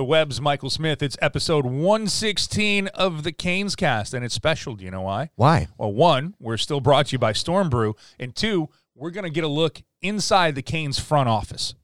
the web's Michael Smith. It's episode 116 of the Canes cast, and it's special. Do you know why? Why? Well, one, we're still brought to you by Storm Brew, and two, we're going to get a look inside the Canes front office.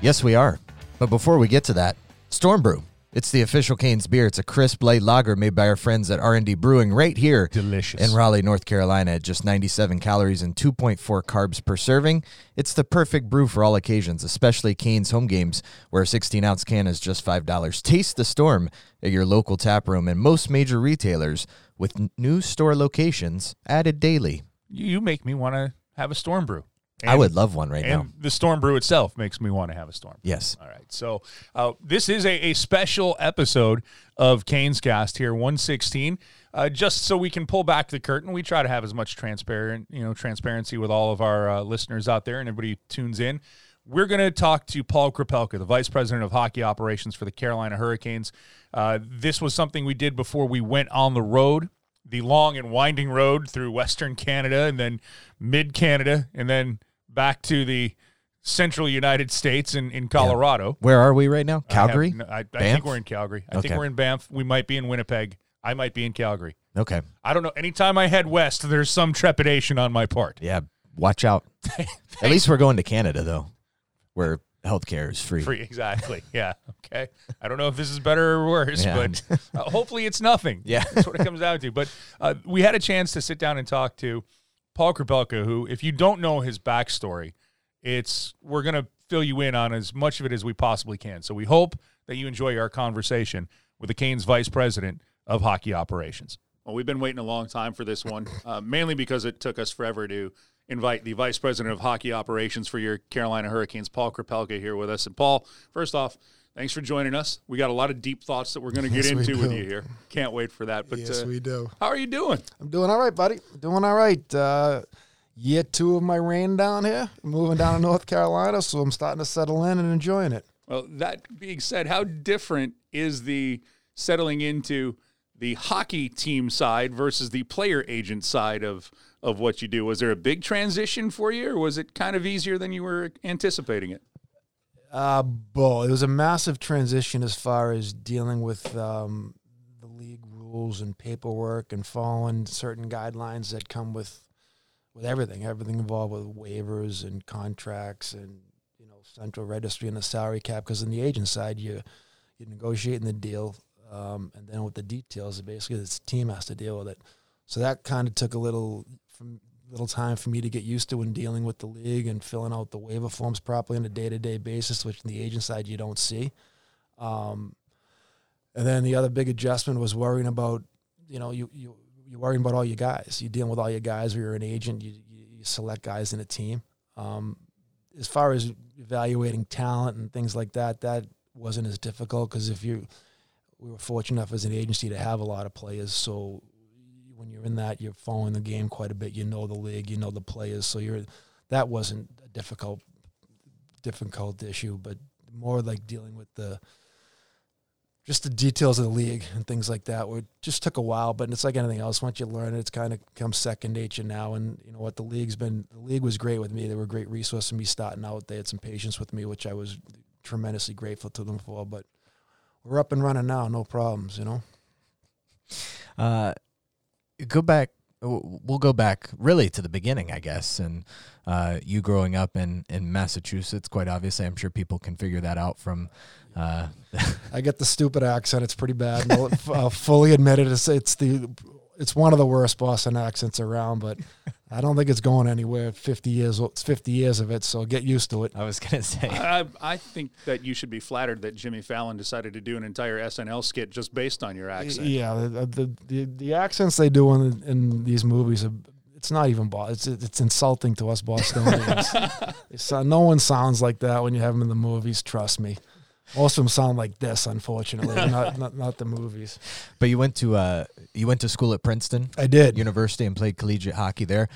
Yes, we are. But before we get to that, Storm Brew. It's the official Canes beer. It's a crisp light lager made by our friends at R&D Brewing right here Delicious. in Raleigh, North Carolina at just 97 calories and 2.4 carbs per serving. It's the perfect brew for all occasions, especially Canes home games where a 16 ounce can is just $5. Taste the storm at your local tap room and most major retailers with n- new store locations added daily. You make me want to have a Storm Brew. I would love one right and now. the Storm Brew itself makes me want to have a Storm. Yes. All right. So uh, this is a, a special episode of Canes Cast here, 116. Uh, just so we can pull back the curtain, we try to have as much transparent, you know, transparency with all of our uh, listeners out there and everybody who tunes in. We're going to talk to Paul Krepelka, the vice president of hockey operations for the Carolina Hurricanes. Uh, this was something we did before we went on the road, the long and winding road through Western Canada and then mid Canada and then back to the central United States in, in Colorado. Where are we right now? I have Calgary? no- I, I, think we're in Calgary. I Okay. think we're in Banff. We might be in Winnipeg. I might be in Calgary. Okay. I don't know. Anytime I head west, there's some trepidation on my part. Yeah, watch out. At least we're going to Canada though, where healthcare is free. Free, exactly. Yeah. Okay. I don't know if this is better or worse, Yeah. but uh, hopefully it's nothing. Yeah. That's what it comes down to. But uh, we had a chance to sit down and talk to Paul Krepelka, who, if you don't know his backstory, it's we're going to fill you in on as much of it as we possibly can. So we hope that you enjoy our conversation with the Canes vice president of hockey operations. Well, we've been waiting a long time for this one, uh, mainly because it took us forever to invite the vice president of hockey operations for your Carolina Hurricanes, Paul Krepelka, here with us. And Paul, first off, thanks for joining us. We got a lot of deep thoughts that we're going to get Yes, into with you here. Can't wait for that. But yes, uh, we do. how are you doing? I'm doing all right, buddy. Doing all right. Uh, year two of my reign down here. Moving down to North Carolina, so I'm starting to settle in and enjoying it. Well, that being said, how different is the settling into the hockey team side versus the player agent side of of what you do? Was there a big transition for you, or was it kind of easier than you were anticipating it? Uh, both. It was a massive transition as far as dealing with um, the league rules and paperwork and following certain guidelines that come with with everything. Everything involved with waivers and contracts and you know central registry and the salary cap. Because on the agent side, you you're negotiating the deal, um, and then with the details, basically this team has to deal with it. So that kind of took a little from little time for me to get used to when dealing with the league and filling out the waiver forms properly on a day to day basis, which in the agent side you don't see. Um, and then the other big adjustment was worrying about, you know, you you you're worrying about all your guys. You're dealing with all your guys. Or you're an agent. You you, you select guys in a team. Um, as far as evaluating talent and things like that, that wasn't as difficult because if you, we were fortunate enough as an agency to have a lot of players. So when you're in that, you're following the game quite a bit. You know the league, you know the players. So you're that wasn't a difficult difficult issue, but more like dealing with the just the details of the league and things like that. Where it just took a while, but it's like anything else. Once you learn it, it's kind of become second nature now. And you know what, the league's been the league was great with me. They were a great resource for me starting out. They had some patience with me, which I was tremendously grateful to them for. But we're up and running now, no problems. You know. Uh, go back. We'll go back really to the beginning, I guess, and uh, you growing up in, in Massachusetts. Quite obviously, I'm sure people can figure that out from. Uh, I get the stupid accent. It's pretty bad. I'll, I'll fully admit it. It's, it's the it's one of the worst Boston accents around, but I don't think it's going anywhere. Fifty years, it's fifty years of it, so get used to it. I was gonna say, I, I think that you should be flattered that Jimmy Fallon decided to do an entire SNL skit just based on your accent. Yeah, the the, the, the accents they do in in these movies are. It's not even Boston. It's, it's insulting to us Bostonians. it's, uh, no one sounds like that when you have them in the movies. Trust me. Most of them sound like this, unfortunately, not, not not the movies. but you went to uh, you went to school at Princeton I did. University and played collegiate hockey there.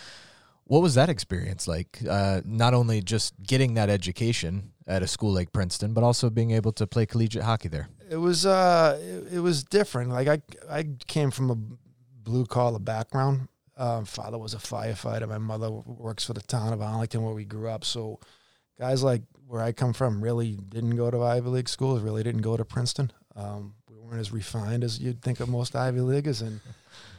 What was that experience like? Uh, not only just getting that education at a school like Princeton, but also being able to play collegiate hockey there. it was uh it, it was different like i i came from a blue collar background Um, father was a firefighter. My mother works for the town of Arlington where we grew up. So guys like where I come from really didn't go to Ivy League schools, really didn't go to Princeton. Um, we weren't as refined as you'd think of most Ivy Leaguers. And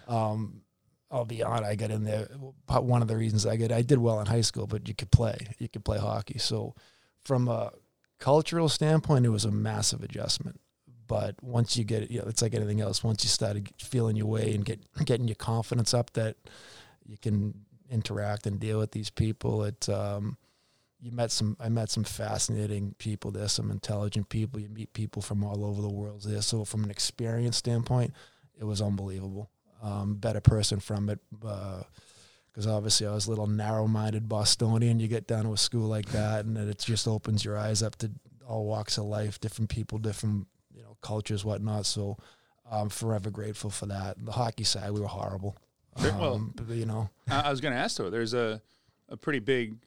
um, I'll be honest, I got in there. One of the reasons I get, I did well in high school, but you could play, you could play hockey. So from a cultural standpoint, it was a massive adjustment. But once you get you know, it's like anything else. Once you started feeling your way and get getting your confidence up that you can interact and deal with these people, it um, you met some I met some fascinating people there, some intelligent people. You meet people from all over the world there. So from an experience standpoint, it was unbelievable. Um, better person from it. because uh, obviously I was a little narrow-minded Bostonian. You get down to a school like that, and it just opens your eyes up to all walks of life, different people, different you know cultures, whatnot. So I'm forever grateful for that. The hockey side, we were horrible. well, Um, but, you know, I was going to ask though. There's a a pretty big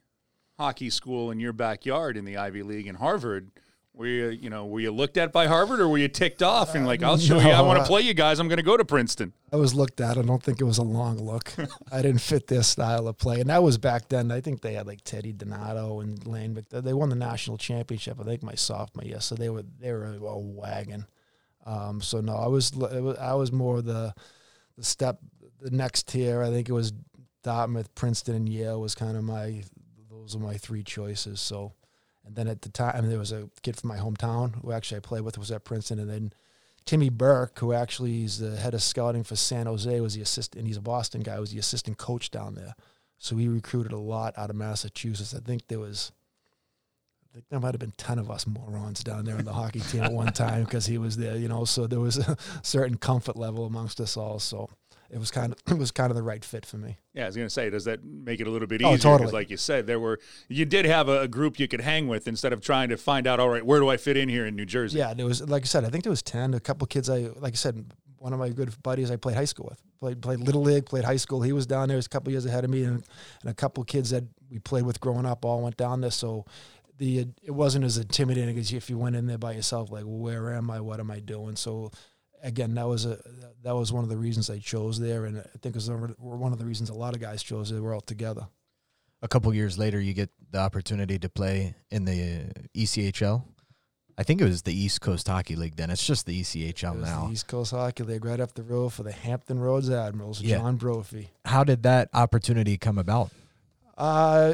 hockey school in your backyard in the Ivy League in Harvard. Were you, you know, were you looked at by Harvard, or were you ticked off and like, I'll show you, I want to play you guys. I'm going to go to Princeton. I was looked at. I don't think it was a long look. I didn't fit their style of play, and that was back then. I think they had like Teddy Donato and Lane. but They won the national championship. I think my sophomore year, so they were they were a wagon. Um, so no, I was it was- I was more the the step the next tier. I think it was Dartmouth, Princeton, and Yale was kind of my those are my three choices. So, and then at the time there was a kid from my hometown who actually I played with was at Princeton, and then Timmy Burke, who actually is the head of scouting for San Jose, was the assistant, and he's a Boston guy, was the assistant coach down there. So he recruited a lot out of Massachusetts. I think there was, I think there might have been ten of us morons down there on the hockey team at one time because he was there, you know. So there was a certain comfort level amongst us all. So it was kind of it was kind of the right fit for me. Yeah, I was going to say, does that make it a little bit easier? Oh, easier? 'Cause totally. like you said, there were you did have a, a group you could hang with instead of trying to find out. All right, where do I fit in here in New Jersey? Yeah, there was like I said, I think there was ten. A couple kids I like I said, one of my good buddies I played high school with. Played played little league, played high school. He was down there, he was a couple years ahead of me, and, and a couple kids that we played with growing up all went down there. So the it wasn't as intimidating as if you went in there by yourself. Like, where am I? What am I doing? So again, that was a that was one of the reasons I chose there, and I think it was one of the reasons a lot of guys chose. They were all together. A couple years later, you get the opportunity to play in the ECHL. I think it was the East Coast Hockey League then. It's just the ECHL It now. the East Coast Hockey League right up the road for the Hampton Roads Admirals, Yeah. John Brophy. How did that opportunity come about? Uh,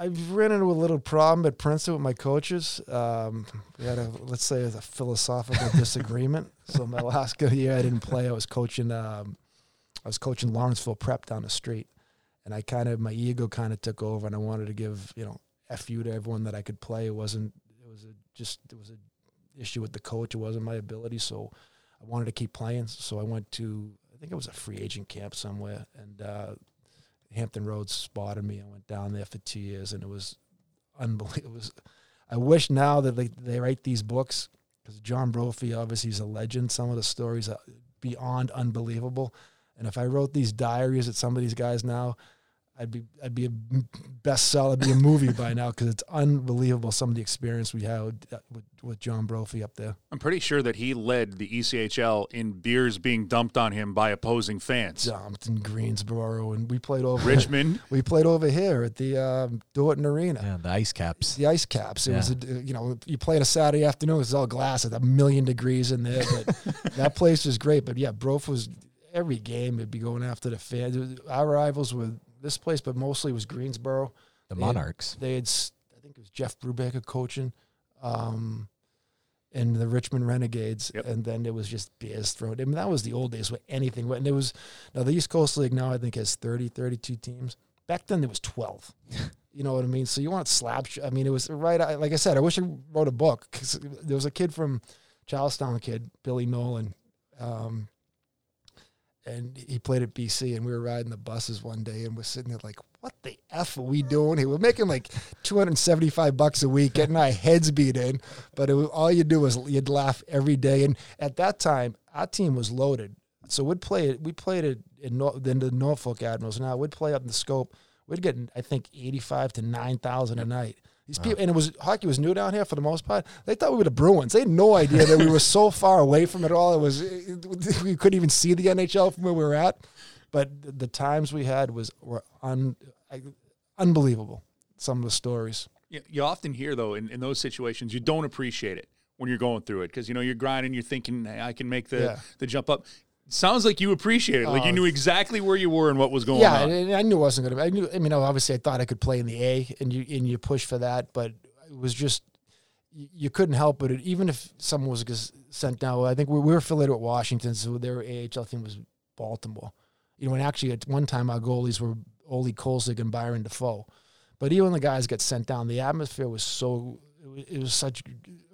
I've ran into a little problem at Princeton with my coaches. Um, we had a let's say a philosophical disagreement. So my last good year, I didn't play. I was coaching. Um, I was coaching Lawrenceville Prep down the street, and I kind of my ego kind of took over, and I wanted to give you know f you to everyone that I could play. It wasn't. It was a, just it was a issue with the coach. It wasn't my ability, so I wanted to keep playing. So I went to I think it was a free agent camp somewhere, and uh, Hampton Roads spotted me. I went down there for two years, and it was unbelievable. It was. I wish now that they they write these books because John Brophy obviously is a legend. Some of the stories are beyond unbelievable, and if I wrote these diaries at some of these guys now, I'd be I'd be a bestseller, I'd be a movie by now because it's unbelievable some of the experience we had with, with, with John Brophy up there. I'm pretty sure that he led the ECHL in beers being dumped on him by opposing fans. Jumped in Greensboro, and we played over Richmond, We played over here at the um, Dorton Arena. Yeah, the Ice Caps. the ice caps. It was, a, you know, you played a Saturday afternoon. It was all glass at a million degrees in there, but that place was great. But yeah, Brophy was every game. It'd be going after the fans. Our rivals were this place, but mostly it was Greensboro. The They had- Monarchs. They had, I think it was Jeff Brubaker coaching, um, and the Richmond Renegades, Yep. and then it was just beers thrown. I mean, that was the old days where anything went. And it was now the East Coast League now I think has 30, 32 teams. Back then there was twelve. You know what I mean? So you want slap? sh- I mean, it was right. I- Like I said, I wish I wrote a book because there was a kid from Charlestown, a kid Billy Nolan, um, and he played at BC. And we were riding the buses one day, and we're sitting there like, "What the f are we doing here? We're making like two hundred seventy-five bucks a week, getting our heads beat in, but it was, all you do is you'd laugh every day. And at that time, our team was loaded, so we'd play it. We played it in, in the Norfolk Admirals. Now we'd play up in the scope. We'd get, I think, eighty-five to nine thousand a night. These people, and it was hockey was new down here for the most part. They thought we were the Bruins. They had no idea that we were so far away from it all. It was we couldn't even see the NHL from where we were at. But the, the times we had was were un, unbelievable. Some of the stories. You, you often hear though in, in those situations you don't appreciate it when you're going through it because you know you're grinding, you're thinking hey, I can make the Yeah. the jump up. Sounds like you appreciate it, like you knew uh, exactly where you were and what was going yeah, on. and I knew it wasn't going to. I knew. I mean, obviously, I thought I could play in the A, and you and you push for that, but it was just you, couldn't help it. Even if someone was just sent down, I think we, we were affiliated with Washington, so their AHL team was Baltimore. You know, and actually at one time our goalies were Ole Kolzig and Byron Dafoe, but even when the guys got sent down, the atmosphere was so. It was, such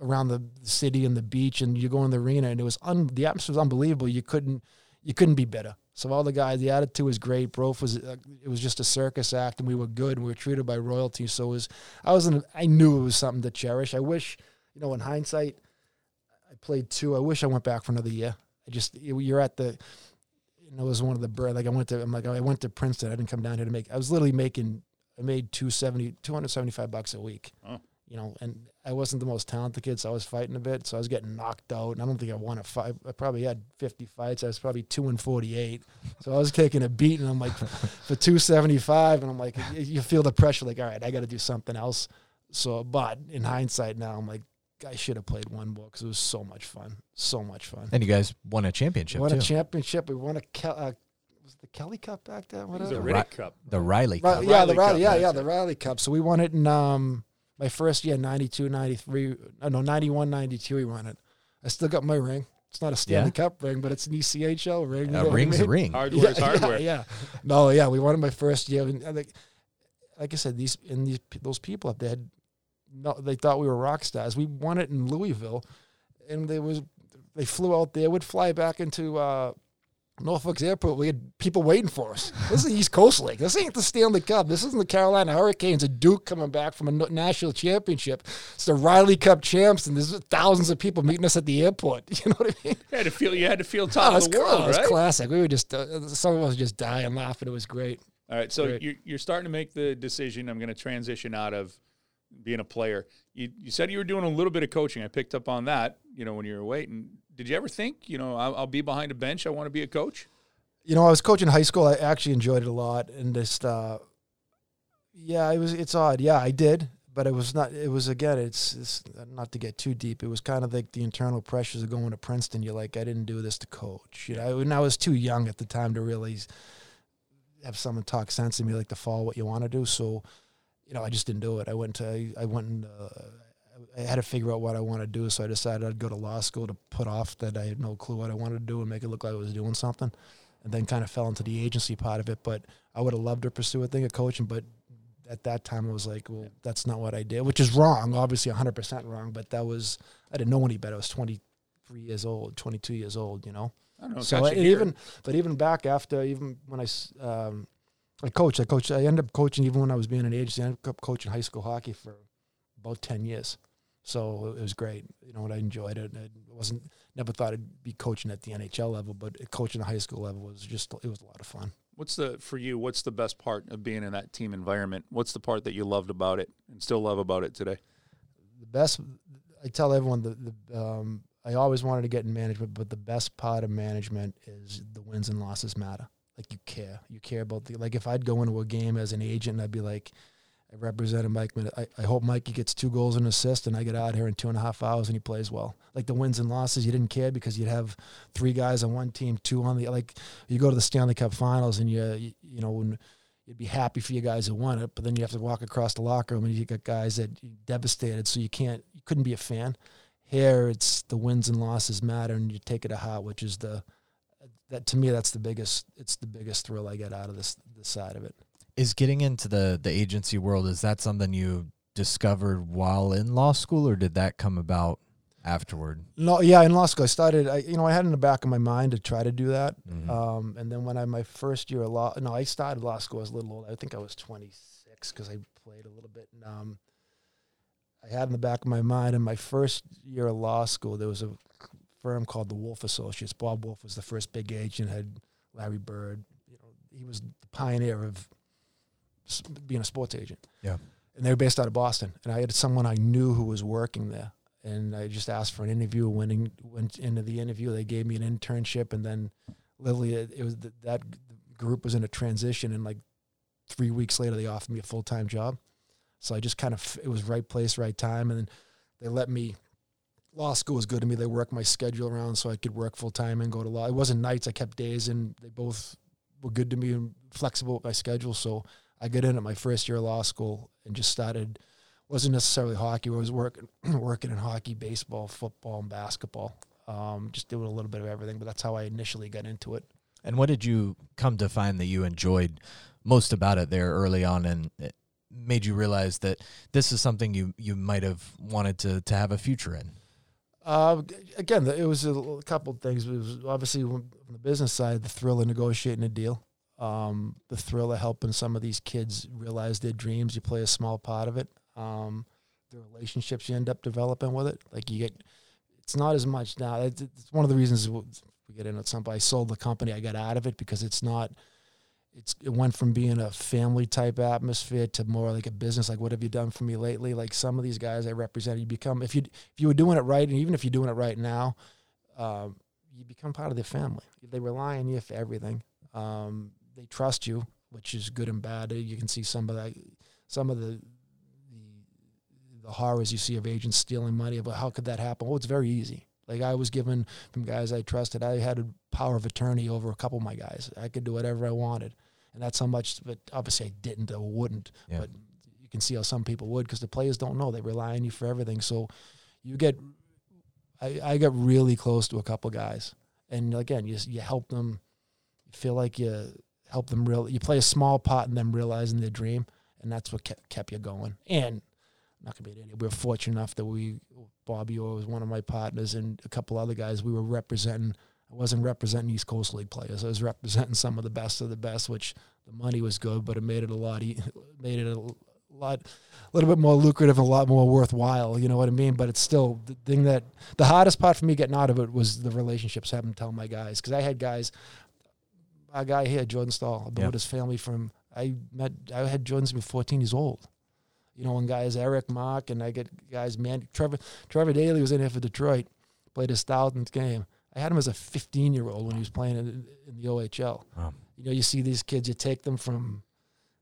around the city and the beach, and you go in the arena, and it was un, the atmosphere was unbelievable. You couldn't you couldn't be better. So all the guys, the attitude was great. Brof was uh, it was just a circus act, and we were good. And we were treated by royalty. So was I was in, I knew it was something to cherish. I wish you know in hindsight, I played two. I wish I went back for another year. I just you- you're at the you know it was one of the like I went to I'm like I went to Princeton. I didn't come down here to make. I was literally making I made 270 275 bucks a week. You know, and I wasn't the most talented kid, so I was fighting a bit. So I was getting knocked out, and I don't think I won a fight. I probably had 50 fights. I was probably two and 48. So I was taking a beat, and I'm like, for 275, and I'm like, you- you feel the pressure, like, all right, I got to do something else. So, but in hindsight now, I'm like, I should have played one more because it was so much fun, so much fun. And you guys won a championship won too. a championship. We won a Kel- uh, was the Kelly Cup back then? It was Whatever. a Ri- Riddick Cup. the Riley Ri- Cup. yeah, Riley the Riley, Cup, yeah, yeah, the Riley Cup. So we won it in um, my first year, 92, 93, uh, no, 91, 92, we won it. I still got my ring. It's not a Stanley Yeah. Cup ring, but it's an E ECHL ring. you know A what I ring's a ring. Hardware is yeah, hardware. Yeah, yeah. No, yeah, we won it my first year. And, uh, like, like I said, these and these those people up there, had no, they thought we were rock stars. We won it in Louisville, and they was they flew out there. Would fly back into uh, Norfolk's airport. We had people waiting for us. This is the East Coast League. This ain't the Stanley Cup. This isn't the Carolina Hurricanes. A Duke coming back from a national championship. It's the Riley Cup champs, and there's thousands of people meeting us at the airport. You know what I mean? You had to feel you had to feel top Oh, of the world, cool. It's right? classic. We were just uh, some of us were just dying laughing. It was great. All right, so Great. you're, you're starting to make the decision. I'm going to transition out of being a player. You, you said you were doing a little bit of coaching. I picked up on that. You know, when you were waiting, did you ever think, you know, I'll, I'll be behind a bench. I want to be a coach. You know, I was coaching high school. I actually enjoyed it a lot, and just uh, yeah, it was. It's odd. Yeah, I did, but it was not. It was again. It's, it's not to get too deep. It was kind of like the internal pressures of going to Princeton. You're like, I didn't do this to coach. You know, and I was too young at the time to really have someone talk sense to me, like to follow what you want to do. So, you know, I just didn't do it. I went to. I went and. Uh, I had to figure out what I wanted to do, so I decided I'd go to law school to put off that I had no clue what I wanted to do and make it look like I was doing something and then kind of fell into the agency part of it. But I would have loved to pursue a thing of coaching, but at that time I was like, well, that's not what I did, which is wrong, obviously 100% wrong. But that was, I didn't know any better. I was 23 years old, 22 years old, you know? I don't know. so I, even, but even back after, even when I, um, I coached, I coached, I ended up coaching even when I was being an agency, I ended up coaching high school hockey for about 10 years. So it was great. You know, and I enjoyed it. I wasn't, never thought I'd be coaching at the NHL level, but coaching at the high school level was just, it was a lot of fun. What's the for you? What's the best part of being in that team environment? What's the part that you loved about it and still love about it today? the best I tell everyone the, the um, I always wanted to get in management, but the best part of management is the wins and losses matter. Like you care, you care about the like. If I'd go into a game as an agent, I'd be like, I represented Mike. I, I hope Mikey gets two goals and assist, and I get out here in two and a half hours and he plays well. Like the wins and losses, you didn't care because you'd have three guys on one team, two on the like. You go to the Stanley Cup Finals and you you, you know when you'd be happy for you guys who won it, but then you have to walk across the locker room and you got guys that devastated, so you can't, you couldn't be a fan. Here, it's the wins and losses matter, and you take it to heart, which is the that to me that's the biggest. It's the biggest thrill I get out of this this side of it. Is getting into the the agency world is that something you discovered while in law school, or did that come about afterward? No, yeah, in law school, I started. I you know I had in the back of my mind to try to do that, Mhm. um, and then when I my first year of law, no, I started law school. I was a little old. I think I was 26 because I played a little bit. And, um, I had in the back of my mind in my first year of law school, there was a firm called the Woolf Associates. Bob Woolf was the first big agent. Had Larry Bird. You know, he was the pioneer of being a sports agent. Yeah. And they were based out of Boston. And I had someone I knew who was working there. And I just asked for an interview. Went, in, went into the interview. They gave me an internship. And then literally, it, it was th- that group was in a transition, and like three weeks later, they offered me a full time job. So I just kind of it was right place, right time, and they let me. Law school was good to me. They worked my schedule around so I could work full time and go to law. It wasn't nights; I kept days, and they both were good to me and flexible with my schedule. So I got in at my first year of law school and just started. wasn't necessarily hockey. I was working working in hockey, baseball, football, and basketball. Um, just doing a little bit of everything. But that's how I initially got into it. And what did you come to find that you enjoyed most about it there early on, and it made you realize that this is something you you might have wanted to to have a future in? Uh, again, it was a couple of things. It was obviously on the business side, the thrill of negotiating a deal, um, the thrill of helping some of these kids realize their dreams. You play a small part of it. Um, the relationships you end up developing with it, like you get, it's not as much now. It's, it's one of the reasons we get into something. I sold the company. I got out of it because it's not it's it went from being a family type atmosphere to more like a business. Like, what have you done for me lately? Like some of these guys I represent, you become if you if you were doing it right, and even if you're doing it right now, um, you become part of their family. They rely on you for everything. Um, they trust you, which is good and bad. You can see some of that, some of the the, the horrors you see of agents stealing money. But how could that happen? Well, it's very easy. Like I was given from guys I trusted. I had a power of attorney over a couple of my guys. I could do whatever I wanted and that's how much. But obviously, I didn't or wouldn't. Yeah. But you can see how some people would because the players don't know. They rely on you for everything. So you get. I, I got really close to a couple guys, and again, you you help them. Feel like you help them real. You play a small part in them realizing their dream, and that's what kept kept you going. And not gonna be an idiot. We were fortunate enough that we Bobby Orr was one of my partners, and a couple other guys. We were representing I wasn't representing East Coast League players. I was representing some of the best of the best, which the money was good, but it made it a lot, made it a lot, a little bit more lucrative a lot more worthwhile. You know what I mean? But it's still the thing that the hardest part for me getting out of it was the relationships. Having to tell my guys because I had guys, a guy here, Jordan Staal, I've been with his family from. I met. I had Jordan since 14 years old. You know, when guys Eric, Mark, and I get guys, man, Trevor, Trevor Daley was in here for Detroit, played his thousandth game I had him as a 15 year old when he was playing in, in the OHL. Wow. You know, you see these kids, you take them from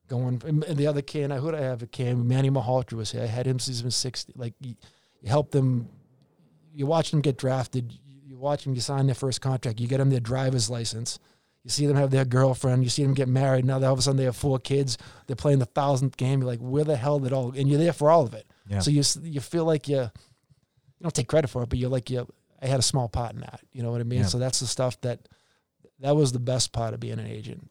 going, and the other kid, I who'd I have a kid? Manny Malhotra was here. I had him since he was 60. Like, you, you help them, you watch them get drafted, you watch them, you sign their first contract, you get them their driver's license. You see them have their girlfriend. You see them get married. Now all of a sudden they have four kids. They're playing the thousandth game. You're like, where the hell did all? And you're there for all of it. Yeah. So you you feel like you you don't take credit for it, but you're like you I had a small part in that. You know what I mean? Yeah. So that's the stuff that that was the best part of being an agent.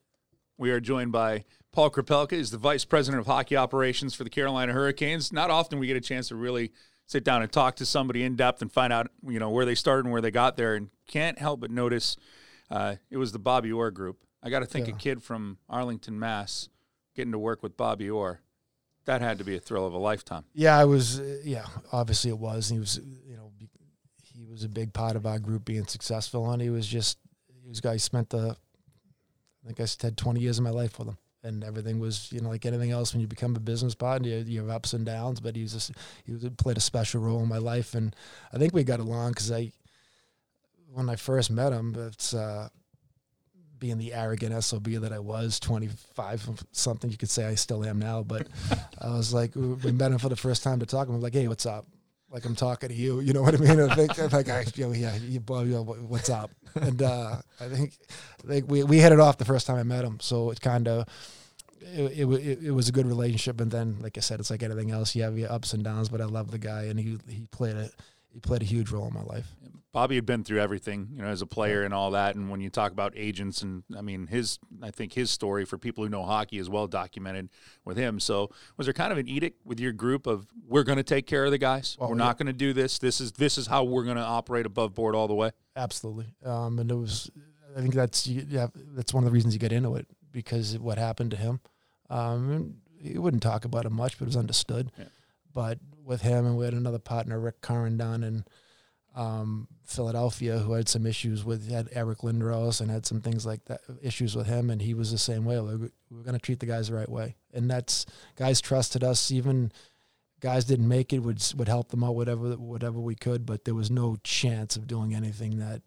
We are joined by Paul Krepelka, is the vice president of hockey operations for the Carolina Hurricanes. Not often we get a chance to really sit down and talk to somebody in depth and find out, you know, where they started and where they got there. And can't help but notice uh, it was the Bobby Orr group. I got to think yeah. a kid from Arlington, Mass, getting to work with Bobby Orr. That had to be a thrill of a lifetime. Yeah, I was. Yeah, obviously it was. He was, you know, he was a big part of our group being successful, and he was just he was a guy spent the I think I had 20 years of my life with him, and everything was you know like anything else when you become a business partner, you, you have ups and downs, but he was just, he was, played a special role in my life, and I think we got along because I when I first met him, it's. Uh, being the arrogant SOB that I was, 25 something, you could say I still am now, but I was like, we met him for the first time to talk. I'm like, hey, what's up? like I'm talking to you. You know what I mean? I think like I, you know, yeah, you, what's up? And uh, I think think we we hit it off the first time I met him. So it kind of it, it, it was a good relationship. And then, like I said, it's like anything else. You have your ups and downs, but I love the guy, and he he played it. He played a huge role in my life. Bobby had been through everything, you know, as a player and all that. And when you talk about agents, and I mean, his, I think his story for people who know hockey is well documented with him. So, was there kind of an edict with your group of we're going to take care of the guys, we're yeah. not going to do this. This is this is how we're going to operate above board all the way. Absolutely, um, and it was. I think that's yeah, that's one of the reasons you get into it because what happened to him. Um, he wouldn't talk about it much, but it was understood. Yeah. But with him, and we had another partner, Rick Curran, down in um, Philadelphia, who had some issues with had Eric Lindros and had some things like that issues with him, and he was the same way. We we're going to treat the guys the right way, and that's guys trusted us. Even guys didn't make it would would help them out whatever whatever we could, but there was no chance of doing anything that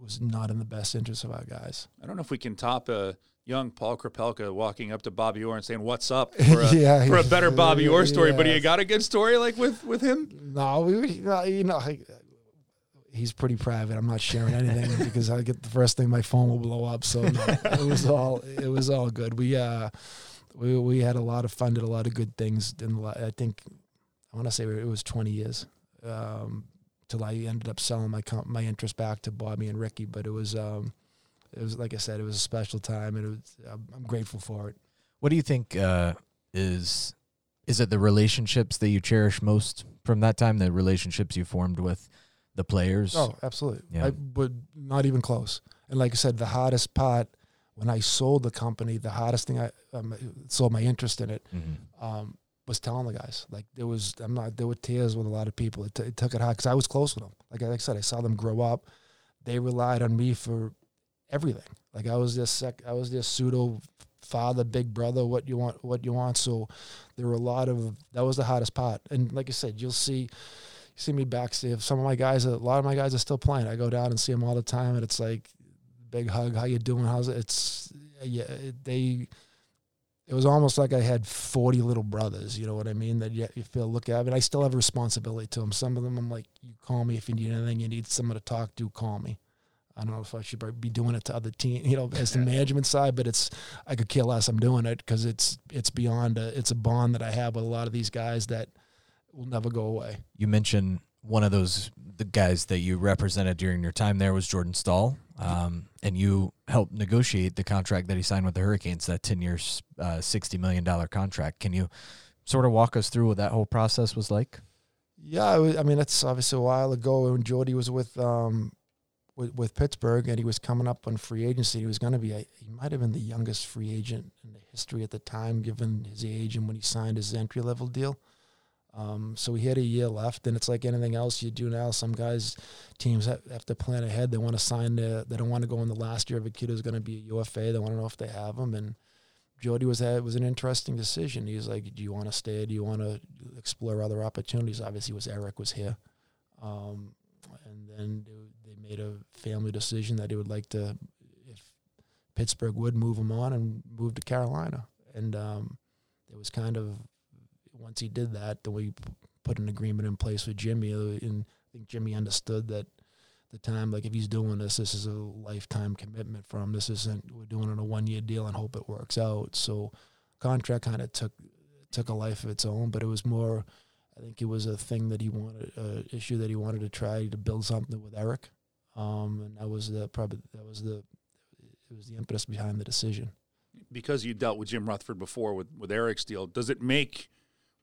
was not in the best interest of our guys. I don't know if we can top uh, young Paul Krepelka walking up to Bobby Orr and saying, "What's up?" for a, Yeah, for a better Bobby Orr story. But you got a good story like with with him. No, we, we you know, I, he's pretty private. I'm not sharing anything because I get the first thing my phone will blow up. So no, it was all it was all good. We uh we we had a lot of fun, did a lot of good things. And I think I want to say it was 20 years um, till I ended up selling my comp- my interest back to Bobby and Ricky. But it was um it was like I said, it was a special time, and it was, I'm, I'm grateful for it. What do you think uh, is is it the relationships that you cherish most from that time? The relationships you formed with the players. Oh, absolutely. Yeah. I would not even close. And like I said, the hardest part when I sold the company, the hardest thing I um, sold my interest in it Mhm. um, was telling the guys. Like there was, I'm not. There were tears with a lot of people. It, t- it took it hard because I was close with them. Like, like I said, I saw them grow up. They relied on me for everything. Like I was their sec. I was their pseudo father, big brother. What you want? What you want? So there were a lot of. That was the hardest part. And like I said, you'll see. See me back. backstage. Some of my guys, a lot of my guys are still playing. I go down and see them all the time, and it's like, big hug. How you doing? How's it? It's yeah. It, they. It was almost like I had forty little brothers. You know what I mean? That you, you feel look at. But I still have a responsibility to them. Some of them, I'm like, you call me if you need anything. You need someone to talk to. Call me. I don't know if I should be doing it to other team, you know, as the management side, but it's I could care less. I'm doing it because it's it's beyond a it's a bond that I have with a lot of these guys that will never go away. You mentioned one of those the guys that you represented during your time there was Jordan Staal, um, and you helped negotiate the contract that he signed with the Hurricanes, that ten years, uh, sixty million dollar contract. Can you sort of walk us through what that whole process was like? Yeah, I, was, I mean that's obviously a while ago when Jordy was with um with, with Pittsburgh and he was coming up on free agency. He was going to be a, he might have been the youngest free agent in the history at the time, given his age and when he signed his entry level deal. Um, so he had a year left, and it's like anything else you do now. Some guys, teams have, to plan ahead. They want to sign. The, they don't want to go in the last year of a kid who's going to be a UFA. They want to know if they have him. And Jody was it was an interesting decision. He's like, "Do you want to stay? Do you want to explore other opportunities?" Obviously, was Eric was here, um, and then they, they made a family decision that he would like to, if Pittsburgh would move him on and move to Carolina. And um, it was kind of once he did that, then we put an agreement in place with Jimmy, uh, and I think Jimmy understood that the time, like if he's doing this, this is a lifetime commitment for him. This isn't we're doing it a one year deal and hope it works out. So contract kind of took took a life of its own, but it was more. I think it was a thing that he wanted, uh, issue that he wanted to try to build something with Eric, um, and that was the probably that was the it was the impetus behind the decision. because you dealt with Jim Rutherford before with, with Eric's deal, does it make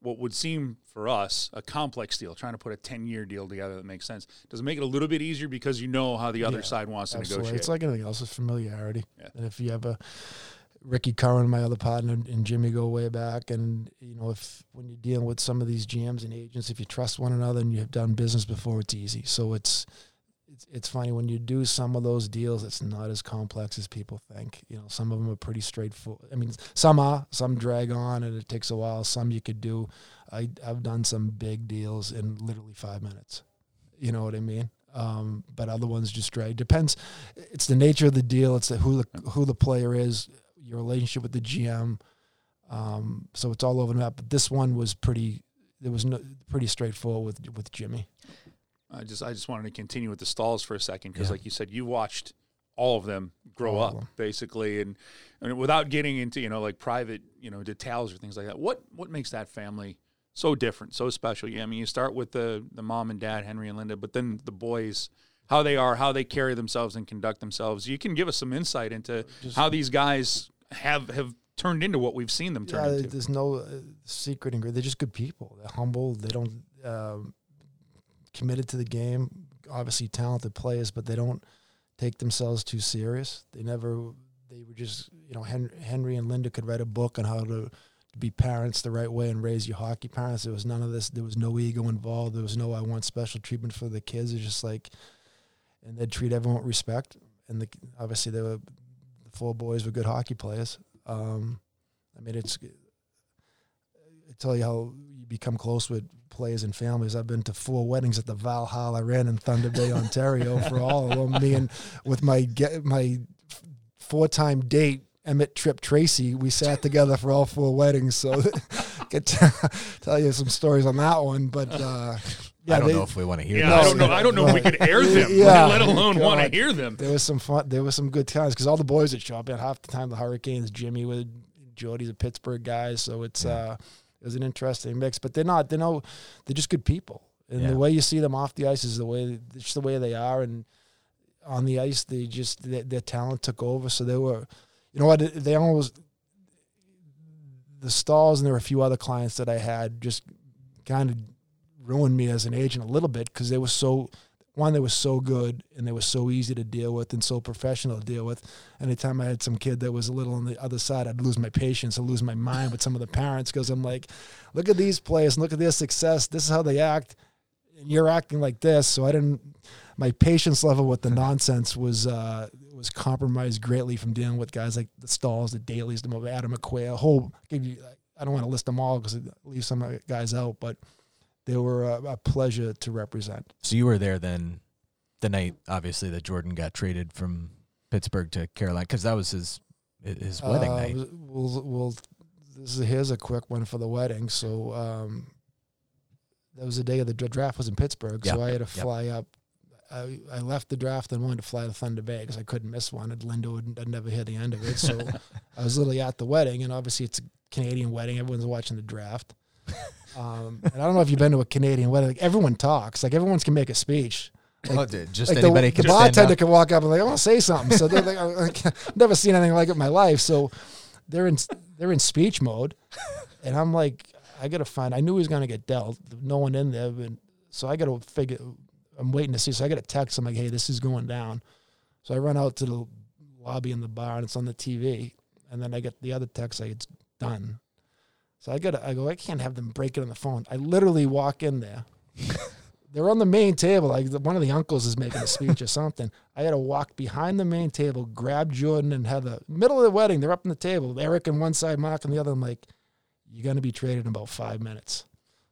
what would seem for us a complex deal, trying to put a 10 year deal together that makes sense? Does it make it a little bit easier because you know how the other Yeah, side wants to Absolutely. negotiate? It's like anything else, it's familiarity. Yeah. And if you have a Ricky Curran, my other partner, and Jimmy go way back, and you know, if when you're dealing with some of these GMs and agents, if you trust one another and you have done business before, it's easy. So it's it's it's funny when you do some of those deals, it's not as complex as people think. You know, some of them are pretty straightforward. I mean, some are, some drag on, and it takes a while. Some you could do. I I've done some big deals in literally five minutes. You know what I mean? Um, but other ones just drag. Depends. It's the nature of the deal. It's the, who the who the player is, your relationship with the GM. Um, so it's all over the map. But this one was pretty. It was no, pretty straightforward with with Jimmy. I just I just wanted to continue with the Staals for a second because, Yeah. like you said, you watched all of them grow All up them. basically, and, and without getting into you know like private you know details or things like that. What what makes that family so different, so special? Yeah, I mean, you start with the the mom and dad, Henry and Linda, but then the boys, how they are, how they carry themselves and conduct themselves. You can give us some insight into Just- how these guys have have turned into what we've seen them turn Yeah, into. there's no uh, secret ingredient. They're just good people. They're humble. They don't um, committed to the game. Obviously talented players, but they don't take themselves too serious. They never. They were just you know Hen- Henry and Linda could write a book on how to be parents the right way and raise your hockey parents. There was none of this. There was no ego involved. There was no I want special treatment for the kids. It's just like, and they'd treat everyone with respect. And the, obviously they were the four boys were good hockey players. Um, I mean, it's tell you how you become close with players and families. I've been to four weddings at the Valhalla Inn in Thunder Bay, Ontario, for all of them. Me and with my get my four time date Emmett Trip Tracy. We sat together for all four weddings, so could tell you some stories on that one. But uh, yeah, I don't they, know if we want to hear. Yeah, I don't know. I don't know if we could air them. yeah, let alone want to hear them. There was some fun. There was some good times because all the boys that show up. And half the time the Hurricanes, Jimmy with Jody's a Pittsburgh guy, so it's yeah. uh, it was an interesting mix. But they're not. They're no. They're just good people, and yeah. the way you see them off the ice is the way just the way they are, and on the ice they just their, their talent took over. So they were, you know what? They almost the Staals and there were a few other clients that I had just kind of ruined me as an agent a little bit because they were so one they were so good and they were so easy to deal with and so professional to deal with. Anytime i had some kid that was a little on the other side i'd lose my patience i'd lose my mind with some of the parents because i'm like look at these players look at their success. This is how they act. And you're acting like this. So i didn't my patience level with the nonsense was uh, was compromised greatly from dealing with guys like the Staals the Daleys, the Adam McQuaid a whole. I don't want to list them all because leave some guys out, but they were a, a, pleasure to represent. So you were there then, the night obviously that Jordan got traded from Pittsburgh to Carolina because that was his his wedding uh, night. Well, well, this is, here's a quick one for the wedding. So um, that was the day of the draft was in Pittsburgh, yep, so I had to fly yep. up. I, I left the draft and wanted to fly to Thunder Bay because I couldn't miss one. And Linda would I'd never hear the end of it, so I was literally at the wedding, and obviously it's a Canadian wedding. Everyone's watching the draft. Um, and I don't know if you've been to a Canadian wedding. Like everyone talks. Like everyone can make a speech. Like, oh, dude, just like anybody the, can. The bartender can walk up and like, I want to say something. So they're like, I've never seen anything like it in my life. So they're in they're in speech mode, and I'm like, I gotta find. I knew he was gonna get dealt. No one in there, but, so I gotta figure. I'm waiting to see. So I got a text. I'm like, hey, this is going down. So I run out to the lobby in the bar, and it's on the TV. And then I get the other text like it's done. So I got I go, I can't have them break it on the phone. I literally walk in there. They're on the main table. Like one of the uncles is making a speech or something. I had to walk behind the main table, grab Jordan and Heather. Middle of the wedding, they're up on the table. Eric on one side, Mark on the other. I'm like, you're gonna be traded in about five minutes.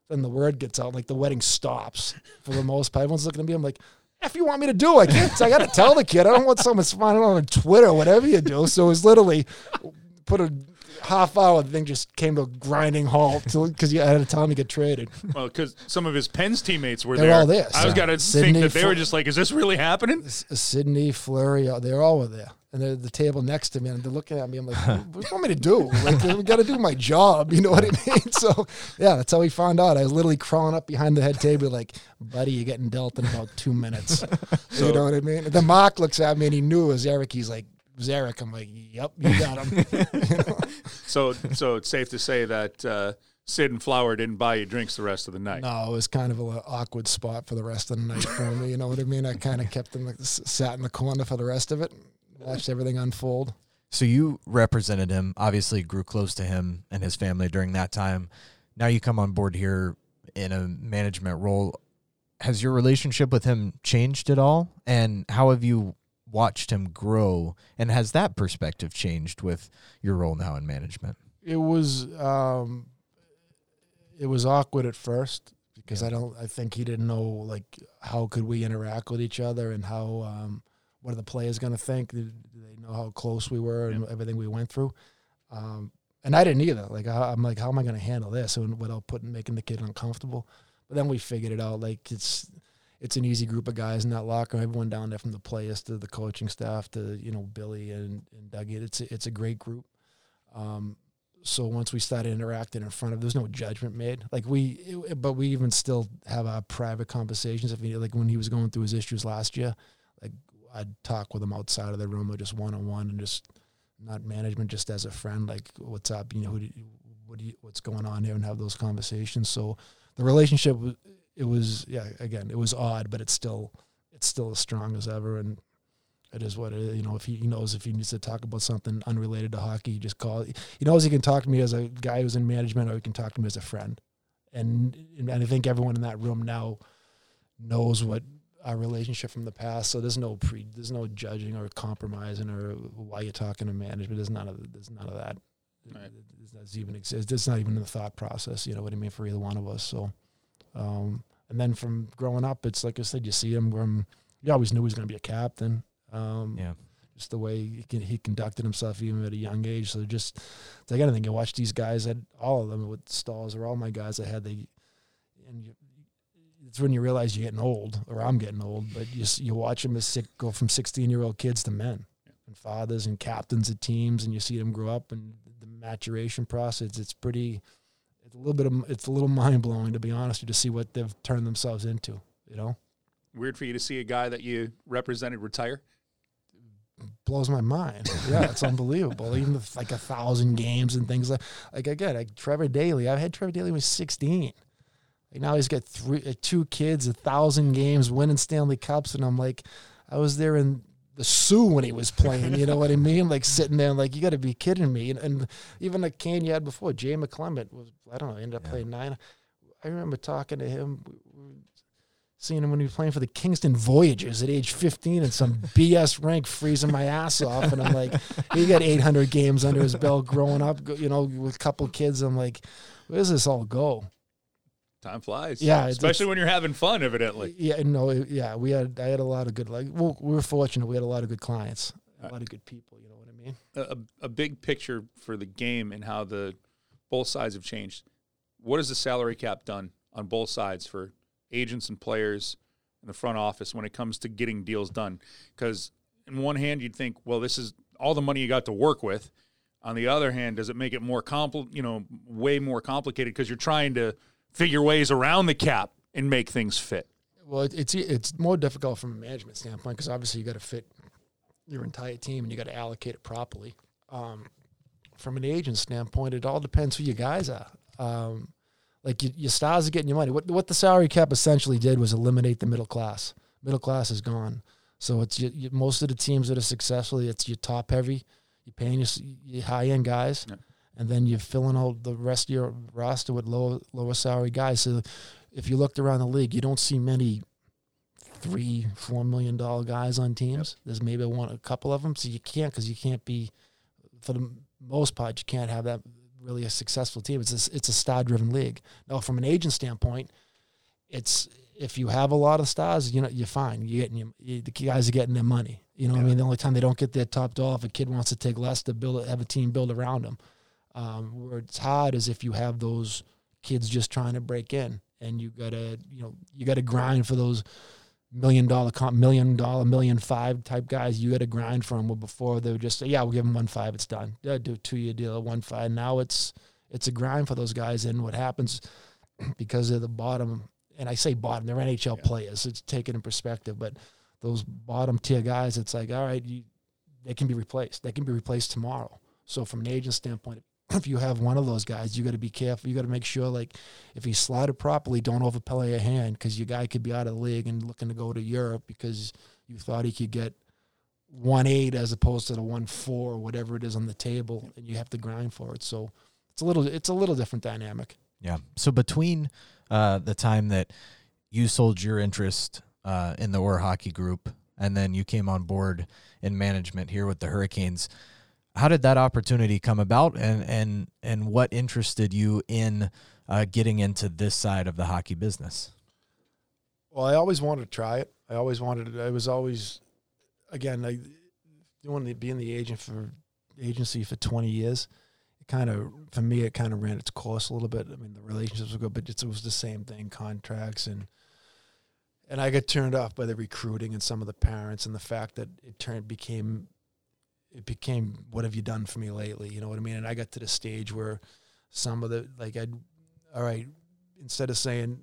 Then the word gets out, like the wedding stops for the most part. Everyone's looking at me. I'm like, if you want me to do, I can't. I got to tell the kid. I don't want someone finding on Twitter, whatever you do. So it was literally put a half hour, the thing just came to a grinding halt because you had a time to get traded. Well, because some of his Pens teammates were They're there. all there. I was got to think that they were just like, "Is this really happening?" Sidney, Fleury, uh, they all were there, and they're at the table next to me, and they're looking at me. I'm like, "What do you want me to do? Like, we got to do my job." You know what I mean? So, yeah, that's how we found out. I was literally crawling up behind the head table, like, "Buddy, you're getting dealt in about two minutes." so, you know what I mean? The mock looks at me, and he knew it was Eric. He's like, Zarek. I'm like, yep, you got him. you know? So, so it's safe to say that uh, Sid and Flower didn't buy you drinks the rest of the night. No, it was kind of an awkward spot for the rest of the night for me. You know what I mean? I kind of kept them like, sat in the corner for the rest of it, watched everything unfold. So you represented him, obviously grew close to him and his family during that time. Now you come on board here in a management role. Has your relationship with him changed at all? And how have you watched him grow and has that perspective changed with your role now in management? It was um it was awkward at first because yeah. i don't i think he didn't know like how could we interact with each other and how um what are the players going to think do they know how close we were and everything we went through? Um and i didn't either. Like I, i'm like how am i going to handle this and without putting making the kid uncomfortable? But then we figured it out like it's it's an easy group of guys in that locker. Everyone down there from the players to the coaching staff to you know Billy and, and Dougie. It's a, it's a great group. Um, so once we started interacting in front of, there's no judgment made. Like we, it, but we even still have our private conversations. If he, like when he was going through his issues last year, like I'd talk with him outside of the room or just one on one and just not management, just as a friend. Like what's up? You know, who do you, what do you, what's going on here, and have those conversations. So the relationship it was yeah again it was odd but it's still it's still as strong as ever and it is what it is. You know, if he, he knows if he needs to talk about something unrelated to hockey, he just call. He knows he can talk to me as a guy who's in management, or he can talk to me as a friend. And and I think everyone in that room now knows what our relationship from the past. So there's no pre, there's no judging or compromising or why you're talking to management. There's none of there's none of that. Right. That's even exist. It's not even in the thought process. You know what I mean for either one of us. So. Um, and then from growing up, it's like I said, you see him from, you always knew he was going to be a captain. Um, yeah. just the way he, can, he conducted himself even at a young age. So just it's like anything, you watch these guys at all of them with Staals or all my guys I had they, and you, it's when you realize you're getting old, or I'm getting old. But you you watch them as sick, go from 16 year old kids to men, and fathers and captains of teams, and you see them grow up and the maturation process. It's pretty. It's a little bit of it's a little mind blowing to be honest to see what they've turned themselves into. You know, weird for you to see a guy that you represented retire. Blows my mind. Yeah, it's unbelievable. Even with like a thousand games and things like like again, like Trevor Daley. I've had Trevor he was 16 now he's got three, uh, two kids, a thousand games, winning Stanley Cups, and I'm like, I was there in the Soo when he was playing. You know what I mean? Like sitting there, like you got to be kidding me. And, and even the Kane you had before, Jay McClement was I don't know, ended up yeah. playing nine. I remember talking to him, seeing him when he was playing for the Kingston Voyageurs at age 15 and some BS rank, freezing my ass off. And I'm like, he got 800 games under his belt growing up, you know, with a couple kids. I'm like, where does this all go? Time flies. Yeah, especially when you're having fun. Evidently. Yeah, no, yeah, we had I had a lot of good like well, we were fortunate. We had a lot of good clients, a uh, lot of good people. You know what I mean? A, a big picture for the game and how the both sides have changed. What has the salary cap done on both sides for agents and players in the front office when it comes to getting deals done? Because in one hand, you'd think, well, this is all the money you got to work with. On the other hand, does it make it more compl- you know, way more complicated because you're trying to figure ways around the cap and make things fit. Well, it's it's more difficult from a management standpoint because obviously you got to fit your entire team and you got to allocate it properly. Um, from an agent standpoint, it all depends who your guys are. Um, like you, your stars are getting your money. What what the salary cap essentially did was eliminate the middle class. Middle class is gone. So it's your, your, most of the teams that are successful. It's your top heavy. You're paying your, your high end guys and then you're filling out the rest of your roster with lower lower salary guys. So if you looked around the league, you don't see many three, four million dollar guys on teams. Yep. There's maybe one, a couple of them. So you can't because you can't be, for the most part, you can't have that really a successful team. It's a, it's a star driven league. Now, from an agent standpoint, it's if you have a lot of stars, you know you're fine. You're getting your, you, the guys are getting their money. You know yeah. what I mean. The only time they don't get their top dollar if a kid wants to take less to build have a team build around them. Um, where it's hard is if you have those kids just trying to break in, and you gotta, you know, you gotta grind for those million dollar, comp, million dollar, million five type guys. You gotta grind for them. Well, before they were just, say, yeah, we'll give them one five, it's done. Yeah, do a two year deal, one five. Now it's it's a grind for those guys, and what happens because of the bottom, and I say bottom, they're NHL yeah. players. It's taken in perspective, but those bottom tier guys, it's like, all right, you, they can be replaced. They can be replaced tomorrow. So from an agent standpoint, if you have one of those guys, you got to be careful. You got to make sure, like, if he's slotted properly, don't overplay a hand because your guy could be out of the league and looking to go to Europe because you thought he could get one eight as opposed to the one four or whatever it is on the table, and you have to grind for it. So it's a little, it's a little different dynamic. Yeah. So between uh, the time that you sold your interest uh, in the Orr Hockey Group and then you came on board in management here with the Hurricanes how did that opportunity come about and and and what interested you in uh, getting into this side of the hockey business? Well i always wanted to try it. I always wanted to, i was always again like doing being the agent for agency for 20 years it kind of for me it kind of ran its course a little bit. I mean the relationships were good but it was the same thing contracts and and I got turned off by the recruiting and some of the parents and the fact that it turned became it became what have you done for me lately? You know what I mean? And I got to the stage where some of the like I'd all right, instead of saying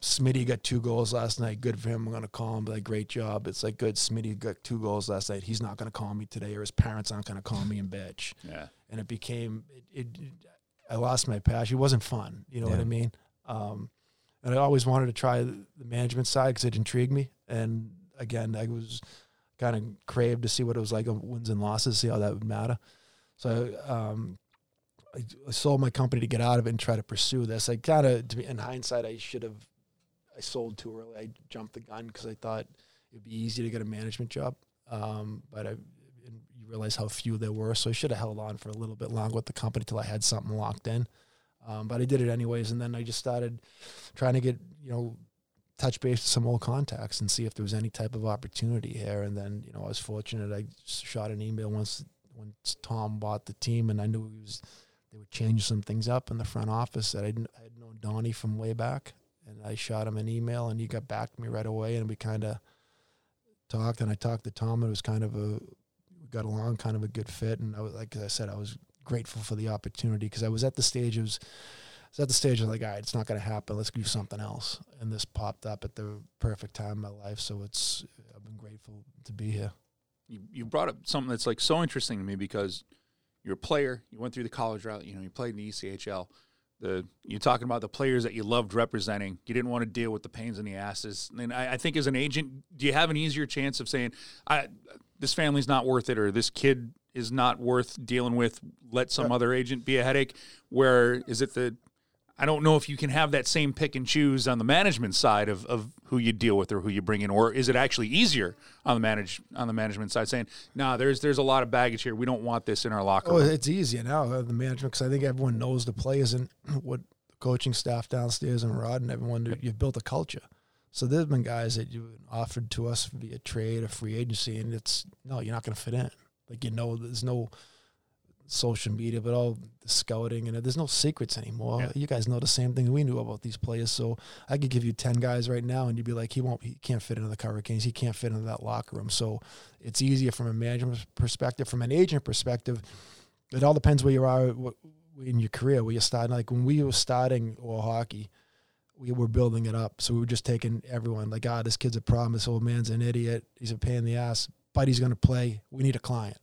Smitty got two goals last night, good for him, I'm gonna call him, like great job. It's like good, Smitty got two goals last night. He's not gonna call me today, or his parents aren't gonna call me and bitch. Yeah. And it became it, it, I lost my passion. It wasn't fun. You know yeah. what I mean? Um, and I always wanted to try the management side because it intrigued me. And again, I was kind of craved to see what it was like on wins and losses, see how that would matter. So um, I, I, sold my company to get out of it and try to pursue this. I kind of, in hindsight, I should have. I sold too early. I jumped the gun because I thought it'd be easy to get a management job, um, but I you realize how few there were. So I should have held on for a little bit longer with the company till I had something locked in. Um, but I did it anyways, and then I just started trying to get you know touch base with some old contacts and see if there was any type of opportunity here. And then, you know, I was fortunate. I shot an email once when Tom bought the team, and I knew he was they would change some things up in the front office. That I I had known Donnie from way back, and I shot him an email, and he got back to me right away, and we kind of talked. And I talked to Tom. And it was kind of a we got along, kind of a good fit. And I was like I said, I was grateful for the opportunity because I was at the stage of was, was at the stage of like, all right, it's not going to happen. Let's do something else. And this popped up at the perfect time in my life. So it's I've been grateful to be here. You, you brought up something that's like so interesting to me because you're a player. You went through the college route. You know, you played in the ECHL. The you're talking about the players that you loved representing. You didn't want to deal with the pains in the asses. And I, I think as an agent, do you have an easier chance of saying, "I this family's not worth it," or "This kid is not worth dealing with"? Let some other agent be a headache. Where is it the I don't know if you can have that same pick and choose on the management side of, of who you deal with or who you bring in, or is it actually easier on the manage on the management side, saying, "No, nah, there's there's a lot of baggage here. We don't want this in our locker." Oh, room. it's easier now uh, the management because I think everyone knows the players and what the coaching staff downstairs and Rod and everyone. You've built a culture. So there's been guys that you offered to us via trade or free agency, and it's no, you're not going to fit in. Like you know, there's no social media, but all the scouting and there's no secrets anymore. Yeah. You guys know the same thing we knew about these players. So I could give you ten guys right now, and you'd be like, he won't, he can't fit into the Hurricanes. He can't fit into that locker room. So it's easier from a management perspective, from an agent perspective. It all depends where you are in your career, where you're starting. Like when we were starting Orr Hockey, we were building it up. So we were just taking everyone like, ah, this kid's a problem. This old man's an idiot. He's a pain in the ass, but he's going to play. We need a client.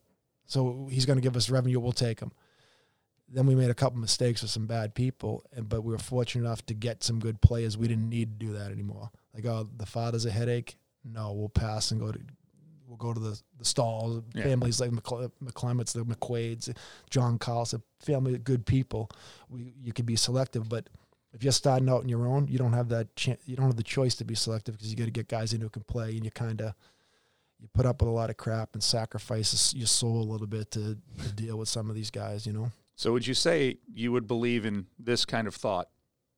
So he's going to give us revenue. We'll take him. Then we made a couple mistakes with some bad people, and but we were fortunate enough to get some good players. We didn't need to do that anymore. Like, oh, the father's a headache. No, we'll pass and go to we'll go to the the Staals. Yeah. Families like McClements, the McQuaids, John Carlson, family of good people. We you can be selective, but if you're starting out on your own, you don't have that. You don't have the choice to be selective because you got to get guys in who can play, and you kind of you put up with a lot of crap and sacrifice your soul a little bit to, to deal with some of these guys, you know. So would you say you would believe in this kind of thought?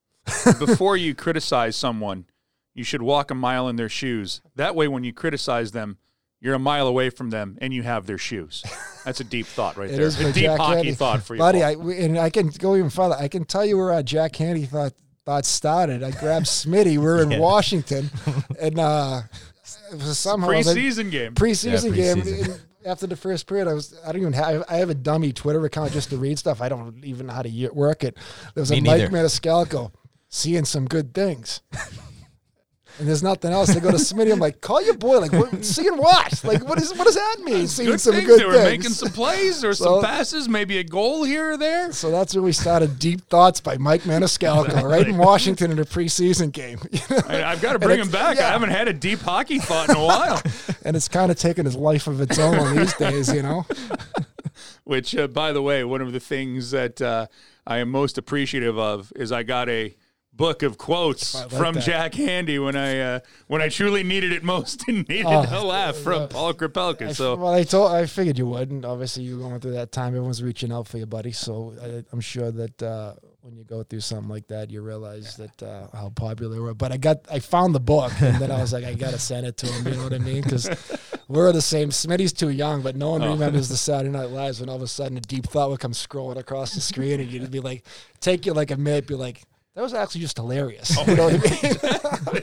Before you criticize someone, you should walk a mile in their shoes. That way when you criticize them, you're a mile away from them and you have their shoes. That's a deep thought right there. a deep Jack hockey thought for you. Buddy, I, and I can go even further. I can tell you where uh, Jack Handey thought thought started. I grabbed Smitty. We're in yeah. Washington, and uh, somehow preseason game. Preseason yeah, game. After the first period, I was I don't even have I have a dummy Twitter account just to read stuff. I don't even know how to work it. There was Me a neither. Mike Maniscalco seeing some good things and there's nothing else. They go to Smitty. I'm like, call your boy. Like, what, seeing what? Like, what is what does that mean? Seeing good some things. good they were things. making some plays or so, some passes, maybe a goal here or there. So that's where we started. Deep thoughts by Mike Maniscalco, exactly. right in Washington in a preseason game. I, have got to bring him back. Yeah. I haven't had a deep hockey thought in a while. and it's kind of taken his life of its own these days, you know. Which, uh, by the way, one of the things that uh, I am most appreciative of is I got a book of quotes like from that. Jack Handey when I uh, when I truly needed it most and needed oh, a laugh from uh, Paul Krepelka. So well, I told I figured you would, and obviously you're going through that time. Everyone's reaching out for you, buddy. So I, am sure that uh, when you go through something like that, you realize that uh, how popular they were. But I got I found the book, and then I was like, I gotta send it to him. You know what I mean? Because we're the same. Smitty's too young, but no one oh. remembers the Saturday Night Lives when all of a sudden a deep thought would come scrolling across the screen, and you'd be like, take you like a minute, be like that was actually just hilarious. Oh, you know what I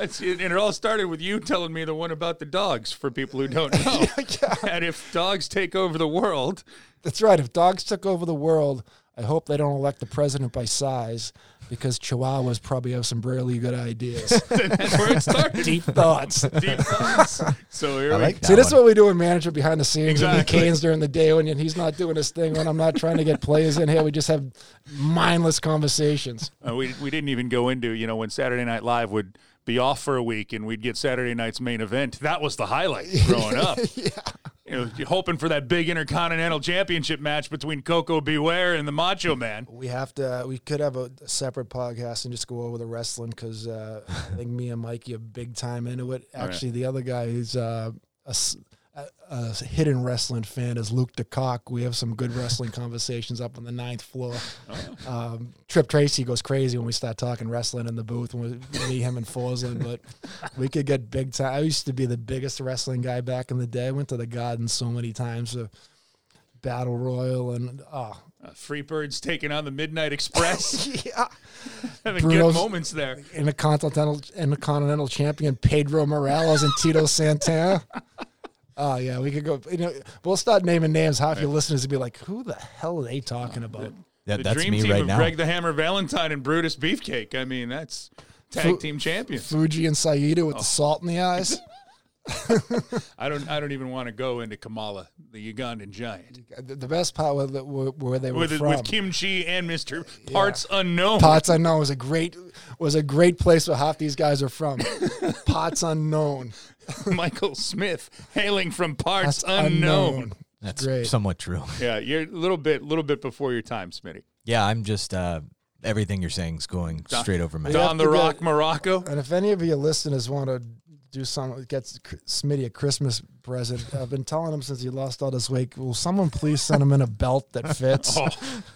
mean? and it all started with you telling me the one about the dogs for people who don't know. yeah. And if dogs take over the world. That's right. If dogs took over the world, I hope they don't elect the president by size because Chihuahuas probably have some really good ideas. That's where it started. Deep thoughts. Deep thoughts. So here I like See, this is what we do in management behind the scenes. Exactly. And Canes during the day when he's not doing his thing, when I'm not trying to get plays in here. We just have mindless conversations. Uh, we, we didn't even go into, you know, when Saturday Night Live would be off for a week and we'd get Saturday night's main event. That was the highlight growing up. yeah you know, you're hoping for that big intercontinental championship match between Koko B. Ware and the Macho Man. We have to. We could have a, a separate podcast and just go over the wrestling because uh, I think me and Mikey are big time into it. Actually, right. the other guy is uh, a, a, a hidden wrestling fan is Luke DeCock. We have some good wrestling conversations up on the ninth floor. Um, Tripp Tracy goes crazy when we start talking wrestling in the booth when we meet him and Forslund, but we could get big time. I used to be the biggest wrestling guy back in the day. I went to the Garden so many times. Uh, Battle Royal and oh Uh, Freebirds taking on the Midnight Express. yeah, Having Bruno's- good moments there. In the continental and the continental champion Pedro Morales and Tito Santana. Oh yeah, we could go. You know, we'll start naming names. Half your listeners will be like, "Who the hell are they talking about?" Yeah, the that's dream me team right of now. Greg the Hammer Valentine and Brutus Beefcake. I mean, that's tag Fu- team champions. Fuji and Saito with Oh. the salt in the eyes. I don't. I don't even want to go into Kamala, the Ugandan giant, the, the best part was that where, where they were with from. with Kim Chee and Mister Parts Unknown. Pots unknown was a great was a great place where half these guys are from. Parts unknown. Michael Smith, hailing from Parts Pots Unknown. That's Great. somewhat true. Yeah, you're a little bit, little bit before your time, Smitty. Yeah, I'm just uh, everything you're saying is going straight over my head. have Don the Rock Muraco. And if any of your listeners want to do some, get Smitty a Christmas present, I've been telling him since he lost all this weight. Will someone please send him in a belt that fits? Oh,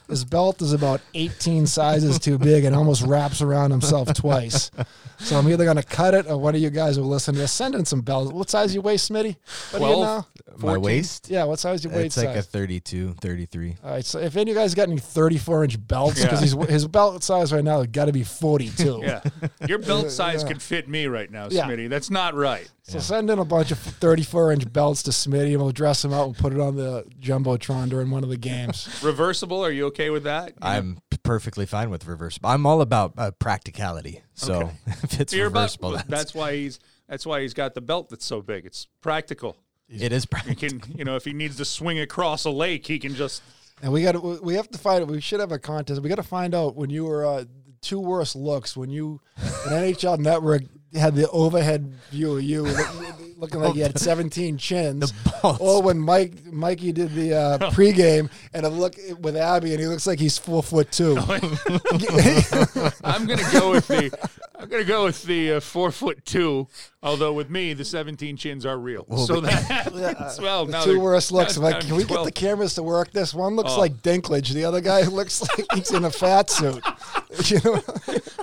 His belt is about 18 sizes too big and almost wraps around himself twice. So I'm either going to cut it or one of you guys will listen to send in some belts. What size you weigh, Smitty? What do you 12. know? My waist? Yeah, what size your weight It's like a 32, 33. All right, so if any of you guys got any 34 inch belts, because Yeah. his, his belt size right now has got to be 42. yeah. Your belt size Yeah. could fit me right now, Yeah. Smitty. That's not right. So send in a bunch of 34 inch belts to Smitty and we'll dress him out and put it on the Jumbotron during one of the games. Reversible. Are you okay with that? You I'm p- perfectly fine with reversible. I'm all about uh, practicality. So Okay. if it's you're about- reversible, that's, that's why he's. That's why he's got the belt that's so big. It's practical. it is He practical. can, you know, if he needs to swing across a lake, he can just. And we got to we have to find we should have a contest. We got to find out when you were uh, the two worst looks when you when NHL Network had the overhead view of you look- looking like you had 17 chins. balls. Or when Mike Mikey did the uh, pregame and a look with Abby and he looks like he's four foot two. I'm gonna go with the. I'm gonna go with the uh, four foot two. Although with me, the 17 chins are real. so that happens. well, The now two they're- worst looks. now I'm like, it's can we down get the cameras to work this? One looks Oh. like Dinklage. The other guy looks like he's in a fat suit. You know?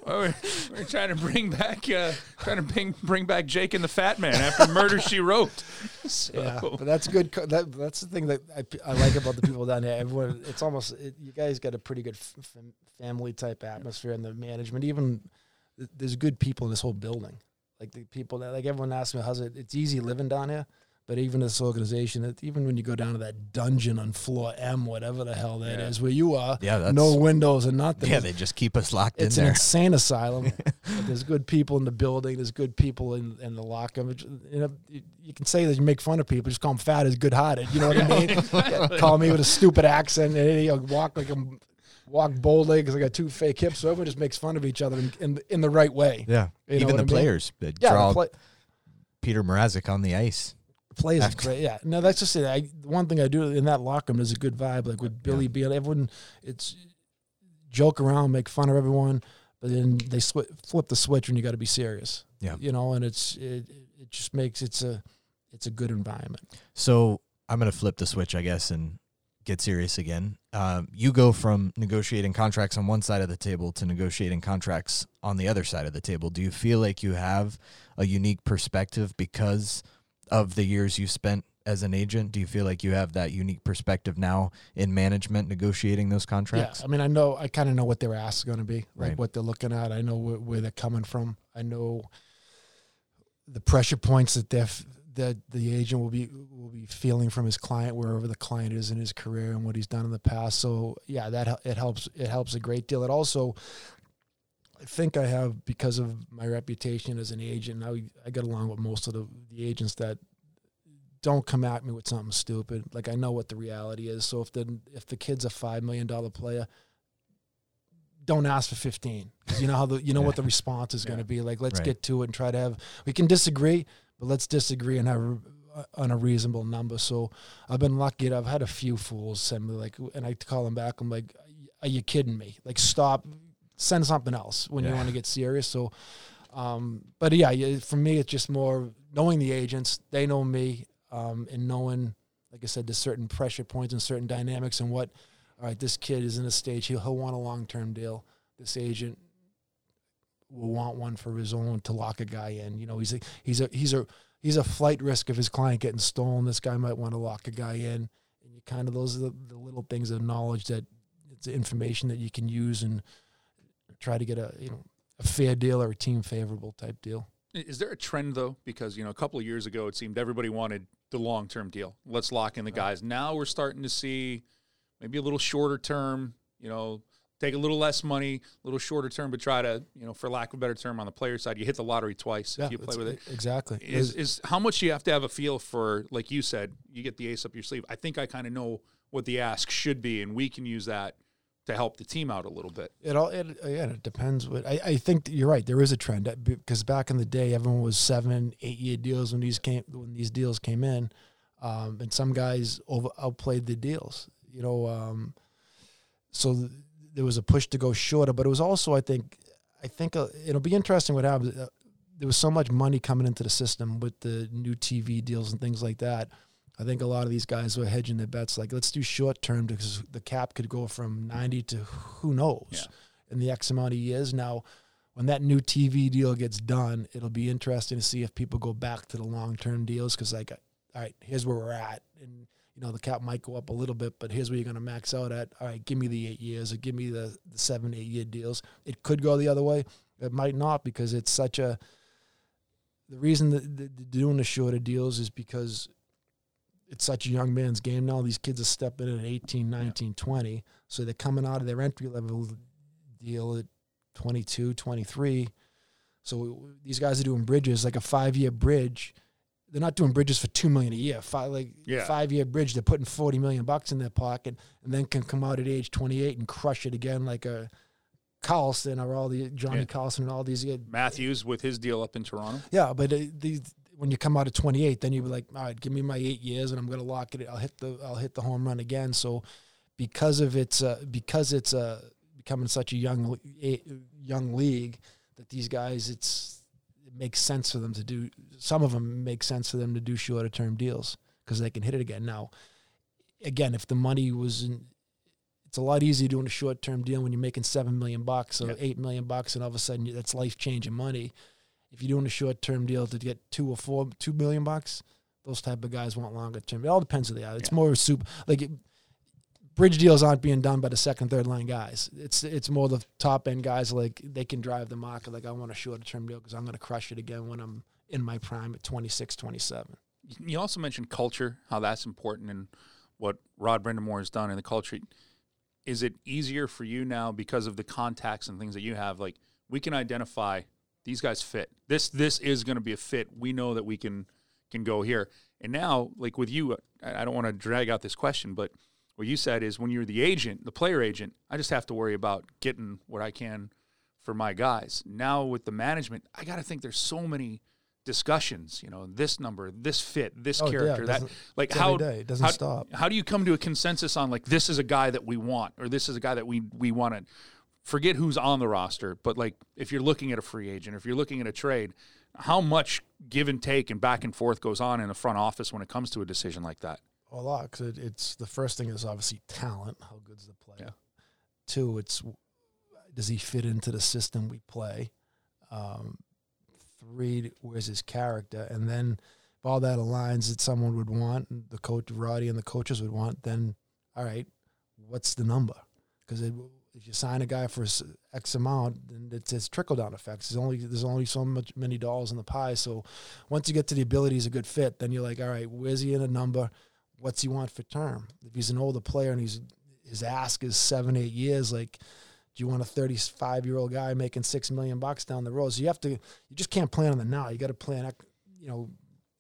Well, we're, we're trying to bring back, uh, trying to bring bring back Jake and the Fat Man after Murder She Wrote. So, Yeah, but that's good. co- That that's the thing that I, I like about the people down here. Everyone, it's almost it, you guys got a pretty good f- family type atmosphere in the management. Even there's good people in this whole building. Like the people that like everyone asks me how's it. It's easy living down here, but even this organization, even when you go down to that dungeon on floor M, whatever the hell that is, Yeah. where you are, Yeah, that's no windows and nothing. yeah. They just keep us locked in. it's an insane asylum. but there's good people in the building. There's good people in, in the locker. You know, you, you can say that you make fun of people. Just call them fat as good hearted. You know what I mean? Yeah, call me with a stupid accent and you know, walk like I'm walk boldly because I got two fake hips. So everyone just makes fun of each other in in, in the right way. Yeah, You even the I mean? players Yeah, draw play, Peter Mrazek on the ice. Plays After- great. Yeah, no, that's just it. I, one thing I do in that locker room is a good vibe. Like with Billy being everyone, it's joke around, make fun of everyone, but then they swi flip the switch when you got to be serious. Yeah. you know, and it's it, it just makes it's a it's a good environment. So I'm gonna flip the switch, I guess, and get serious again. Um, you go from negotiating contracts on one side of the table to negotiating contracts on the other side of the table. Do you feel like you have a unique perspective because of the years you spent as an agent? Do you feel like you have that unique perspective now in management negotiating those contracts? Yeah, I mean, I know I kind of know what their ask is going to be, like Right. what they're looking at. I know where, where they're coming from. I know the pressure points that they're f- that the agent will be will be feeling from his client wherever the client is in his career and what he's done in the past. So yeah, that it helps. It helps a great deal. It also, I think I have because of my reputation as an agent. I I get along with most of the the agents that don't come at me with something stupid. Like I know what the reality is. So if the if the kid's a five million dollar player, don't ask for fifteen. you know how the you know what the response is going to be. Like let's Right. get to it and try to have. We can disagree, but let's disagree and have uh, on a reasonable number. So I've been lucky. I've had a few fools send me like, and I call them back. I'm like, are you kidding me? Like stop. Send something else when you want to get serious. So. Um, but yeah, yeah, for me, it's just more knowing the agents. They know me. um, and knowing, like I said, the certain pressure points and certain dynamics and what. All right, this kid is in a stage. He'll, he'll want a long term deal. This agent will want one for his own to lock a guy in. You know, he's a he's a he's a he's a flight risk of his client getting stolen. This guy might want to lock a guy in, and you kind of those are the, the little things of knowledge that it's information that you can use and try to get a you know a fair deal or a team favorable type deal. Is there a trend though? Because you know, a couple of years ago, it seemed everybody wanted the long term deal. Let's lock in the guys. Now we're starting to see maybe a little shorter term. You know, take a little less money, a little shorter term, but try to you know, for lack of a better term, on the player side, you hit the lottery twice if you play with it. Exactly. Is is how much you have to have a feel for? Like you said, you get the ace up your sleeve. I think I kind of know what the ask should be, and we can use that to help the team out a little bit. It all it, again, it depends. What I, I think you're right. There is a trend uh, because back in the day, everyone was seven, eight year deals when these came when these deals came in, um, and some guys over outplayed the deals. You know, um, so th- there was a push to go shorter, but it was also I think I think uh, it'll be interesting what happens. Uh, there was so much money coming into the system with the new TV deals and things like that I think a lot of these guys were hedging their bets like, let's do short term because the cap could go from 90 to who knows yeah. in the X amount of years. Now, when that new TV deal gets done, it'll be interesting to see if people go back to the long term deals because, like, all right, here's where we're at. And, you know, the cap might go up a little bit, but here's where you're going to max out at. All right, give me the eight years or give me the, the seven, eight year deals. It could go the other way. It might not because it's such a. The reason that, that doing the shorter deals is because it's such a young man's game now. These kids are stepping in at 18, 19, yeah. 20. So they're coming out of their entry level deal at 22, 23. So these guys are doing bridges, like a five year bridge. They're not doing bridges for two million a year. Five like yeah. five year bridge, they're putting forty million bucks in their pocket, and then can come out at age twenty eight and crush it again, like a Carlson or all the Johnny yeah. Carlson and all these. Matthews with his deal up in Toronto. Yeah, but uh, these when you come out of 28, then you'd be like, all right, give me my eight years, and I'm going to lock it. I'll hit the I'll hit the home run again. So because of its uh, because it's uh, becoming such a young young league that these guys it's it makes sense for them to do. Some of them make sense for them to do shorter term deals because they can hit it again. Now, again, if the money was in, it's a lot easier doing a short term deal when you're making seven million bucks or yep. eight million bucks, and all of a sudden that's life changing money if you're doing a short term deal to get two or four, two million bucks, those type of guys want longer term. It all depends who they are. It's yeah. more super like it, bridge deals aren't being done by the second, third line guys. It's it's more the top end guys like they can drive the market. Like I want a shorter term deal because I'm going to crush it again when I'm in my prime at 26, 27. You also mentioned culture, how that's important, and what Rod Brind'Amour has done in the culture. Is it easier for you now because of the contacts and things that you have? Like we can identify these guys fit. This this is going to be a fit. We know that we can can go here. And now, like with you, I don't want to drag out this question, but what you said is when you're the agent, the player agent, I just have to worry about getting what I can for my guys. Now with the management, I got to think there's so many discussions. You know, this number, this fit, this oh, character, yeah, that like how it doesn't how, stop. How do you come to a consensus on like this is a guy that we want, or this is a guy that we we want to forget who's on the roster, but like if you're looking at a free agent, if you're looking at a trade, how much give and take and back and forth goes on in the front office when it comes to a decision like that? A lot, because it, it's the first thing is obviously talent. How good's the player? Yeah. Two, it's does he fit into the system we play? Um, three, where's his character? And then if all that aligns that someone would want, the coach, Roddy, and the coaches would want, then all right, what's the number? Because it if you sign a guy for X amount, then it's, it's trickle down effects. There's only there's only so much many dollars in the pie. So once you get to the ability is a good fit, then you're like, all right, where's he in a number? What's he want for term? If he's an older player and he's his ask is seven eight years, like do you want a 35 year old guy making six million bucks down the road? So you have to you just can't plan on the now. You got to plan, you know,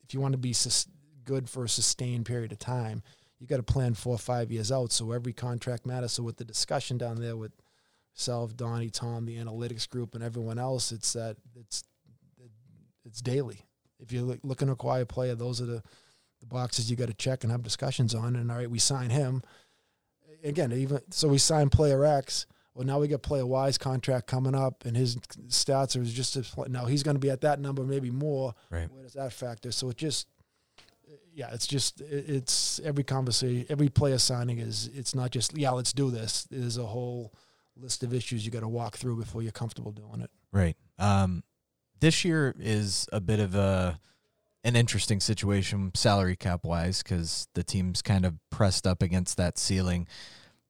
if you want to be sus- good for a sustained period of time you got to plan four or five years out. So every contract matters. So with the discussion down there with self, Donnie, Tom, the analytics group, and everyone else, it's that it's it's daily. If you're looking to acquire a player, those are the the boxes you got to check and have discussions on. And all right, we sign him again. Even so, we sign player X. Well, now we got player Y's contract coming up, and his stats are just as now he's going to be at that number, maybe more. Right. Where does that factor? So it just yeah, it's just it's every conversation, every player signing is it's not just yeah, let's do this. There's a whole list of issues you got to walk through before you're comfortable doing it. Right. Um, this year is a bit of a an interesting situation salary cap wise because the team's kind of pressed up against that ceiling.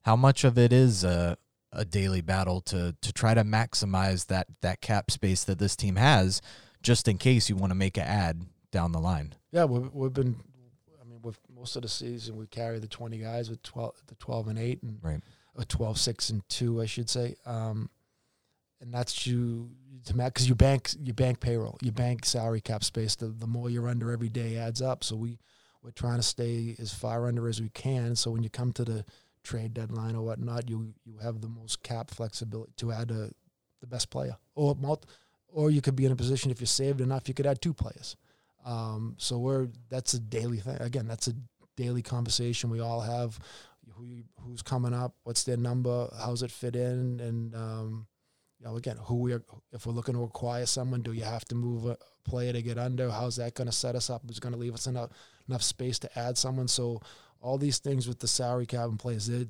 How much of it is a a daily battle to to try to maximize that that cap space that this team has, just in case you want to make an ad down the line. Yeah, we've, we've been. I mean, with most of the season, we carry the twenty guys with twelve, the twelve and eight, and Right. or 12, 6, and two, I should say. Um, and that's you to match because you bank you bank payroll, you bank salary cap space. The the more you're under every day adds up. So we we're trying to stay as far under as we can. So when you come to the trade deadline or whatnot, you you have the most cap flexibility to add a, the best player, or multi, or you could be in a position if you're saved enough, you could add two players. Um, so we're that's a daily thing. Again, that's a daily conversation we all have. Who who's coming up? What's their number? How's it fit in? And um, you know, again, who we are. If we're looking to acquire someone, do you have to move a player to get under? How's that going to set us up? Is going to leave us enough enough space to add someone? So all these things with the salary cap and players, they're,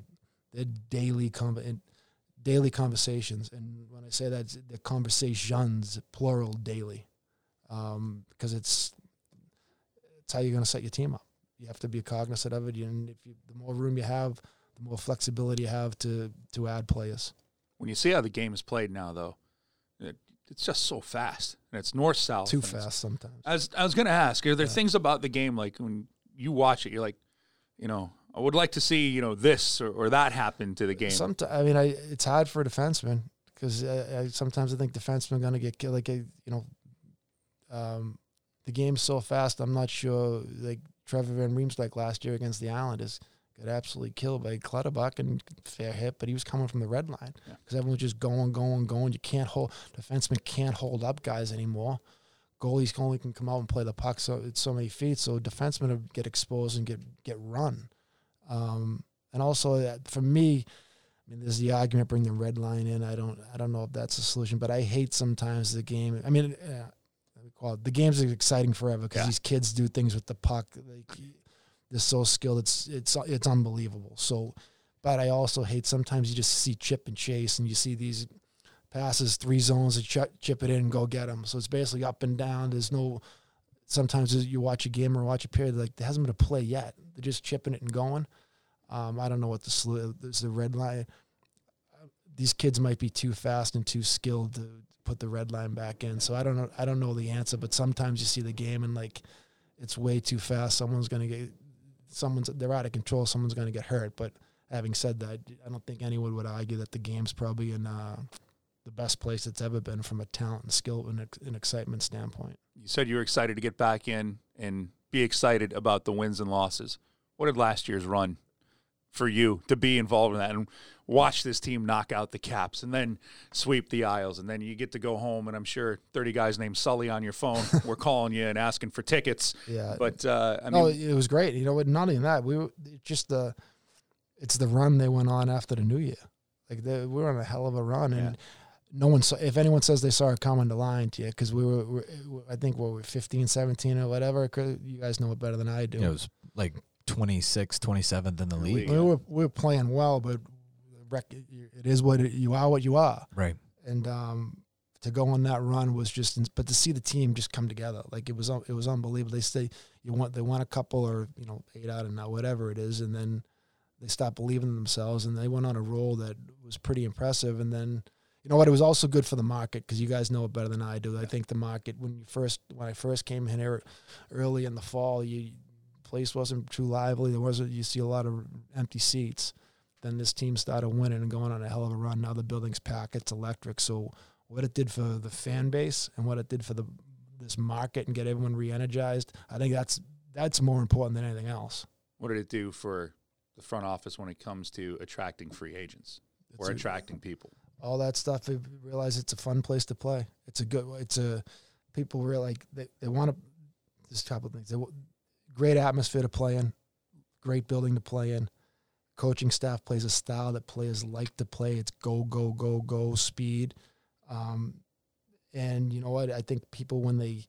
they're daily con- daily conversations. And when I say that, they're conversations, plural, daily, um, because it's it's how you're going to set your team up. You have to be cognizant of it, and if you, the more room you have, the more flexibility you have to to add players. When you see how the game is played now, though, it, it's just so fast, and it's north south. Too fast sometimes. I was I was gonna ask, are there Yeah. things about the game like when you watch it, you're like, you know, I would like to see you know this or, or that happen to the game. Sometimes I mean, I it's hard for a defenseman because I, I, sometimes I think defensemen are going to get killed. Like a, you know, um, the game's so fast. I'm not sure. Like Trevor Van Riemsdyk last year against the Islanders got absolutely killed by Clutterbuck and fair hit, but he was coming from the red line Yeah. because everyone's just going, going, going. You can't hold defensemen can't hold up guys anymore. Goalies only can come out and play the puck so it's so many feet. So defensemen get exposed and get get run. Um, and also uh, for me, I mean, there's the argument bring the red line in. I don't I don't know if that's a solution, but I hate sometimes the game. I mean, uh, let me call it the game's are exciting forever because Yeah. these kids do things with the puck. Like, they're so skilled. It's it's it's unbelievable. So, but I also hate sometimes you just see chip and chase, and you see these passes three zones and ch- chip it in and go get them. So it's basically up and down. There's no. Sometimes you watch a game or watch a period like there hasn't been a play yet. They're just chipping it and going. Um, I don't know what the slu- there's the red line. These kids might be too fast and too skilled to put the red line back in. So I don't know. I don't know the answer. But sometimes you see the game and like it's way too fast. Someone's gonna get. Someone's they're out of control. Someone's gonna get hurt. But having said that, I don't think anyone would argue that the game's probably in uh, the best place it's ever been from a talent and skill and, ex- and excitement standpoint. you said you were excited to get back in and be excited about the wins and losses. What did last year's run for you to be involved in that and watch this team knock out the Caps and then sweep the Isles and then you get to go home and I'm sure 30 guys named Sully on your phone were calling you and asking for tickets. Yeah, But uh, I mean, it was great. You know what? Not even that. We were just the, it's the run they went on after the New Year. Like they, we were on a hell of a run, and no one saw. If anyone says they saw it coming, to lying to you because we were, we I think what we were 15, 17 or whatever. 'cause You guys know it better than I do. It was like 26th, 27th in the league. we were we were playing well, but it is what it, you are. What you are. Right. and um, to go on that run was just but to see the team just come together like it was it was unbelievable they say you want they won a couple or you know eight out of nine whatever it is and then they stopped believing in themselves and they went on a roll that was pretty impressive and then you know what it was also good for the market because you guys know it better than I do I think the market when you first when I first came in here early in the fall you place wasn't too lively there wasn't you see a lot of empty seats then this team started winning and going on a hell of a run. Now the building's packed, it's electric. So what it did for the fan base and what it did for the this market and get everyone re-energized, I think that's that's more important than anything else. what did it do for the front office when it comes to attracting free agents It's or a- attracting people? all that stuff. They realize it's a fun place to play. It's a good. It's a people really like they, they want to. This couple of things. They, great atmosphere to play in, great building to play in. Coaching staff plays a style that players like to play. It's go go go go speed, um, and you know what? I think people when they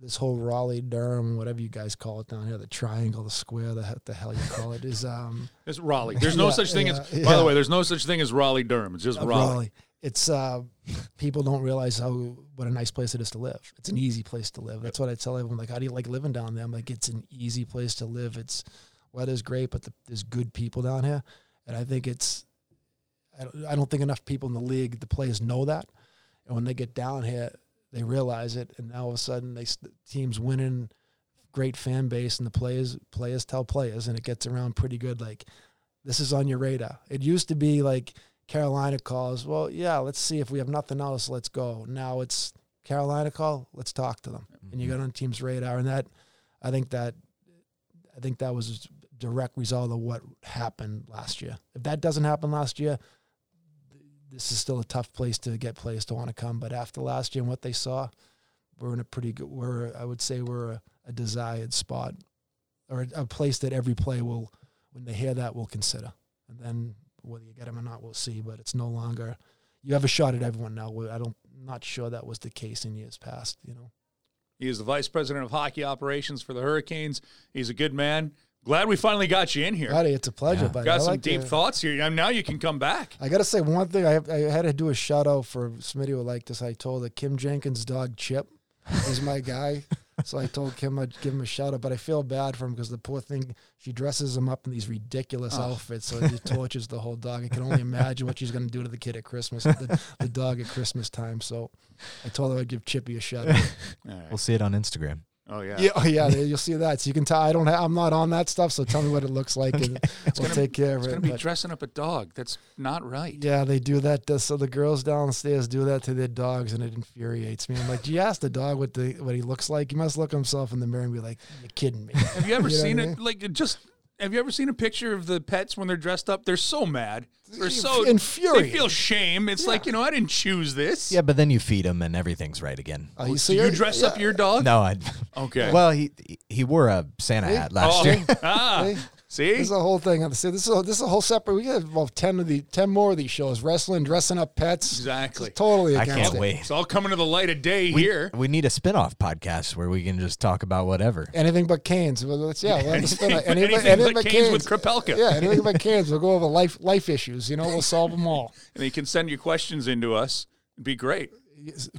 this whole Raleigh Durham, whatever you guys call it down here, the triangle, the square, the the hell you call it is um It's Raleigh. There's no Yeah, such thing as. yeah, By the way, there's no such thing as Raleigh Durham. It's just uh, Raleigh. It's uh people don't realize how what a nice place it is to live. It's an easy place to live. That's what I tell everyone. Like, how do you like living down there? I'm like, it's an easy place to live. It's weather's great, but the, there's good people down here, and I think it's. I don't, I don't think enough people in the league, the players know that, and when they get down here, they realize it, and now all of a sudden they the teams winning, great fan base, and the players players tell players, and it gets around pretty good. Like, this is on your radar. It used to be like Carolina calls. Well, yeah, let's see if we have nothing else. Let's go. Now it's Carolina call. Let's talk to them, and you mm-hmm. got on team's radar, and that I think that I think that was a direct result of what happened last year. If that doesn't happen last year, th- this is still a tough place to get players to want to come. But after last year and what they saw, we're in a pretty good. We're I would say we're a, a desired spot, or a, a place that every player will, when they hear that, will consider. And then whether you get him or not, we'll see. But it's no longer you have a shot at everyone now. I don't not sure that was the case in years past. You know. He is the vice president of hockey operations for the Hurricanes. He's a good man. Glad we finally got you in here. Buddy, it's a pleasure. Yeah. buddy. Got I some like deep the- thoughts here. And Now you can come back. I gotta say one thing. I, have, I had to do a shout out for Smitty would like this. I told that Kim Jenkins' dog Chip is my guy, so I told Kim I'd give him a shout out. But I feel bad for him because the poor thing, she dresses him up in these ridiculous Oh. outfits, so it just tortures the whole dog. I can only imagine what she's gonna do to the kid at Christmas, the, the dog at Christmas time. So I told her I'd give Chippy a shout out. All right. We'll see it on Instagram. Oh yeah. Yeah, oh yeah, you'll see that. So you can tell I don't. Ha- I'm not on that stuff. So tell me what it looks like, and we'll gonna- take care of It's it. It's gonna be but- dressing up a dog. That's not right. Yeah, they do that. uh, So the girls downstairs do that to their dogs, and it infuriates me. I'm like, do you ask the dog what the what he looks like? He must look himself in the mirror and be like, "You're kidding me." Have you ever You know seen what I it? Like it just. Have you ever seen a picture of the pets when they're dressed up? They're so mad. They're so Infuriating. They feel shame. It's like you know I didn't choose this. Yeah, but then you feed him and everything's right again. Oh, you Do see, you dress Yeah. up your dog? No, I. Okay. Well, he he wore a Santa See? hat last Oh, year. ah, See? See. This is a whole thing. See, this is a, this is a whole separate. We have about ten of the ten more of these shows: wrestling, dressing up pets. Exactly. It's totally I can't it. wait. It's all coming to the light of day We, here. we need a spin-off podcast where we can just talk about whatever. Anything but Canes. Well, let's- yeah, we'll have to spin it. Anything, Anything, anything anything but but Canes Canes. with Krepelka. Yeah, anything but Canes. We'll go over life life issues. You know, we'll solve them all. And you can send your questions into us. It'd be great.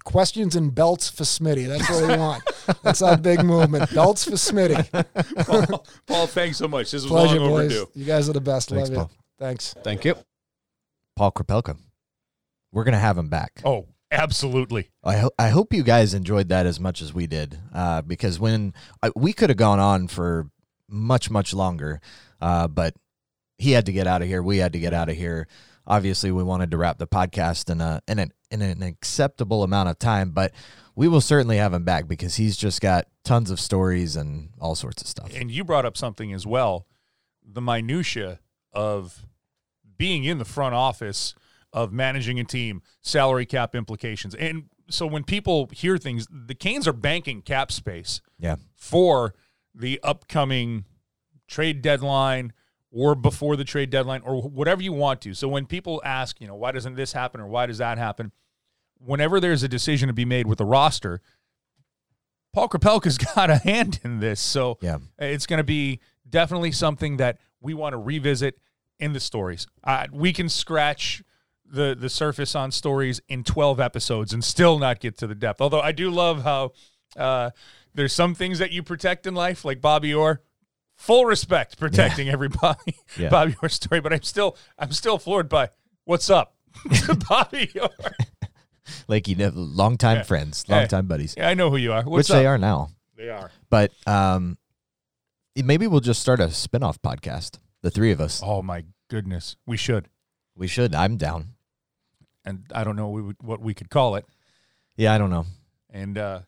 Questions and belts for Smitty. That's what we want. That's our big movement. Belts for Smitty. Paul, Paul, thanks so much. This was Pleasure, long boys. overdue. You guys are the best. Thanks, Love Paul. you. Thanks. Thank you. Paul Krepelka. We're gonna have him back. Oh, absolutely. I ho- I hope you guys enjoyed that as much as we did, uh, because when I, we could have gone on for much much longer, uh, but he had to get out of here. We had to get out of here. Obviously, we wanted to wrap the podcast in a in an in an acceptable amount of time, but we will certainly have him back because he's just got tons of stories and all sorts of stuff. And you brought up something as well, the minutia of being in the front office of managing a team, salary cap implications. And so when people hear things, the Canes are banking cap space Yeah, for the upcoming trade deadline or before the trade deadline or whatever you want to. So when people ask, you know, why doesn't this happen or why does that happen? Whenever there's a decision to be made with the roster, Paul Krepelka's got a hand in this. So yeah. it's going to be definitely something that we want to revisit in the stories. Uh, we can scratch the the surface on stories in 12 episodes and still not get to the depth. Although I do love how uh, there's some things that you protect in life, like Bobby Orr. Full respect protecting every Bobby, Yeah. Bobby Orr story, but I'm still I'm still floored by what's up, Bobby Orr. Like you know, longtime Yeah. friends, Hey. longtime buddies, Yeah, I know who you are. which What's they are now. They are. But um, maybe we'll just start a spin-off podcast. The three of us. Oh my goodness, we should. We should. I'm down. And I don't know what we would- what we could call it. Yeah, I don't know. And uh,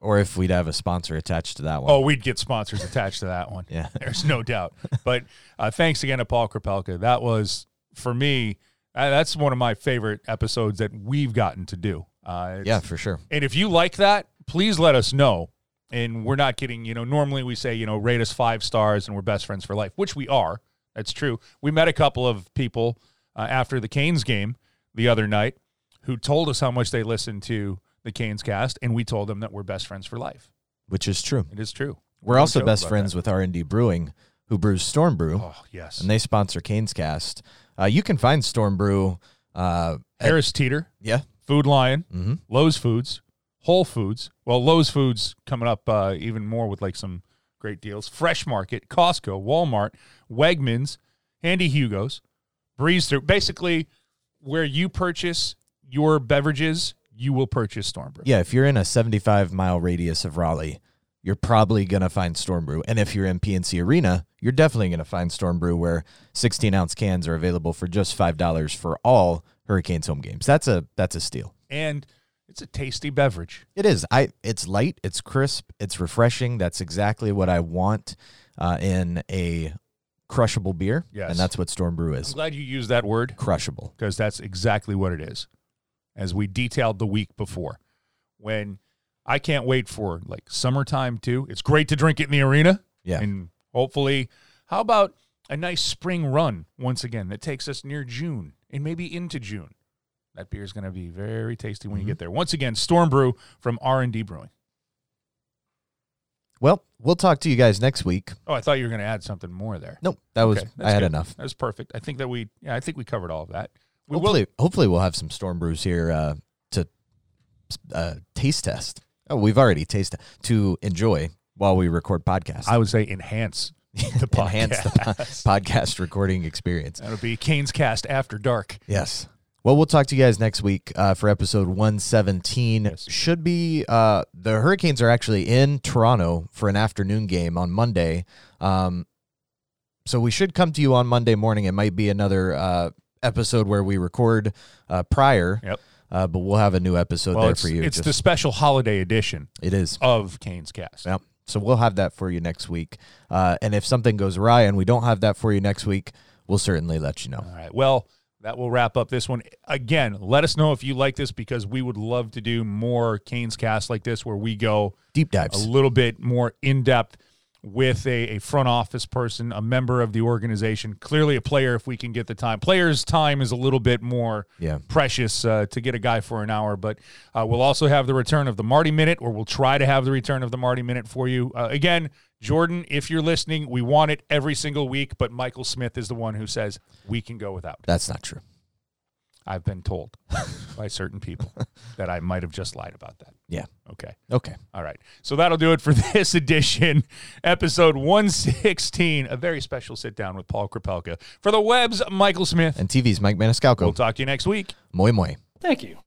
Or if we'd have a sponsor attached to that one. oh, we'd get sponsors attached to that one. yeah. There's no doubt. But uh, thanks again to Paul Krepelka. That was for me. Uh, that's one of my favorite episodes that we've gotten to do. Uh, Yeah, for sure. And if you like that, please let us know. And we're not kidding. You know, normally we say, you know, rate us five stars and we're best friends for life, which we are. That's true. We met a couple of people uh, after the Canes game the other night who told us how much they listened to the Canes cast, and we told them that we're best friends for life. which is true. It is true. We're also best friends with R and D Brewing, who brews Storm Brew. Oh yes. and they sponsor Canes Cast. Uh, you can find Storm Brew. Uh, at- Harris Teeter, yeah. Food Lion, hmm Lowe's Foods, Whole Foods. Well, Lowe's Foods coming up uh, even more with like some great deals. Fresh Market, Costco, Walmart, Wegmans, Handy Hugo's, Breeze Through. Basically, where you purchase your beverages, you will purchase Storm Brew. Yeah, if you're in a 75 mile radius of Raleigh, you're probably going to find Storm Brew. And if you're in PNC Arena, you're definitely going to find Storm Brew where 16 ounce cans are available for just $5 for all Hurricanes home games. That's a that's a steal. And it's a tasty beverage. It is. I it's light, it's crisp, it's refreshing. That's exactly what I want uh, in a crushable beer. Yes. And that's what Storm Brew is. I'm glad you used that word. Crushable. because that's exactly what it is. As we detailed the week before, when I can't wait for like summertime too. It's great to drink it in the arena, Yeah. and hopefully, how about a nice spring run once again that takes us near June and maybe into June. That beer is going to be very tasty when you Mhm. get there. Once again, Storm Brew from R and D Brewing. Well, we'll talk to you guys next week. Oh, I thought you were going to add something more there. Nope, that was Okay, I that's had good. enough. That was perfect. I think that we, yeah, I think we covered all of that. We will hopefully, hopefully we'll have some storm brews here uh, to uh, taste test. Oh, we've already tasted to enjoy while we record podcasts. I would say enhance the podcast. Enhance the po- podcast recording experience. That'll be Canes Cast After Dark. Yes. Well, we'll talk to you guys next week uh, for episode 117. Yes. Should be uh, the Hurricanes are actually in Toronto for an afternoon game on Monday. Um, so we should come to you on Monday morning. It might be another uh, episode where we record uh, prior. Yep. Uh, but we'll have a new episode Well, there for you. it's Just- the special holiday edition it is. of Canes Cast. Yep. So we'll have that for you next week. Uh, and if something goes awry and we don't have that for you next week, we'll certainly let you know. All right. Well, that will wrap up this one. Again, let us know if you like this because we would love to do more Canes Cast like this where we go Deep dives a little bit more in depth with a, a front office person, a member of the organization, clearly a player if we can get the time. Players' time is a little bit more Yeah. precious uh, to get a guy for an hour, but uh, we'll also have the return of the Marty Minute, or we'll try to have the return of the Marty Minute for you. Uh, again, Jordan, if you're listening, we want it every single week, but Michael Smith is the one who says we can go without. That's not true. I've been told by certain people that I might have just lied about that. Yeah. Okay. Okay. All right. So that'll do it for this edition, episode 116, a very special sit down with Paul Krepelka. For the webs, Michael Smith. And TV's Mike Maniscalco. We'll talk to you next week. Moi moi. Thank you.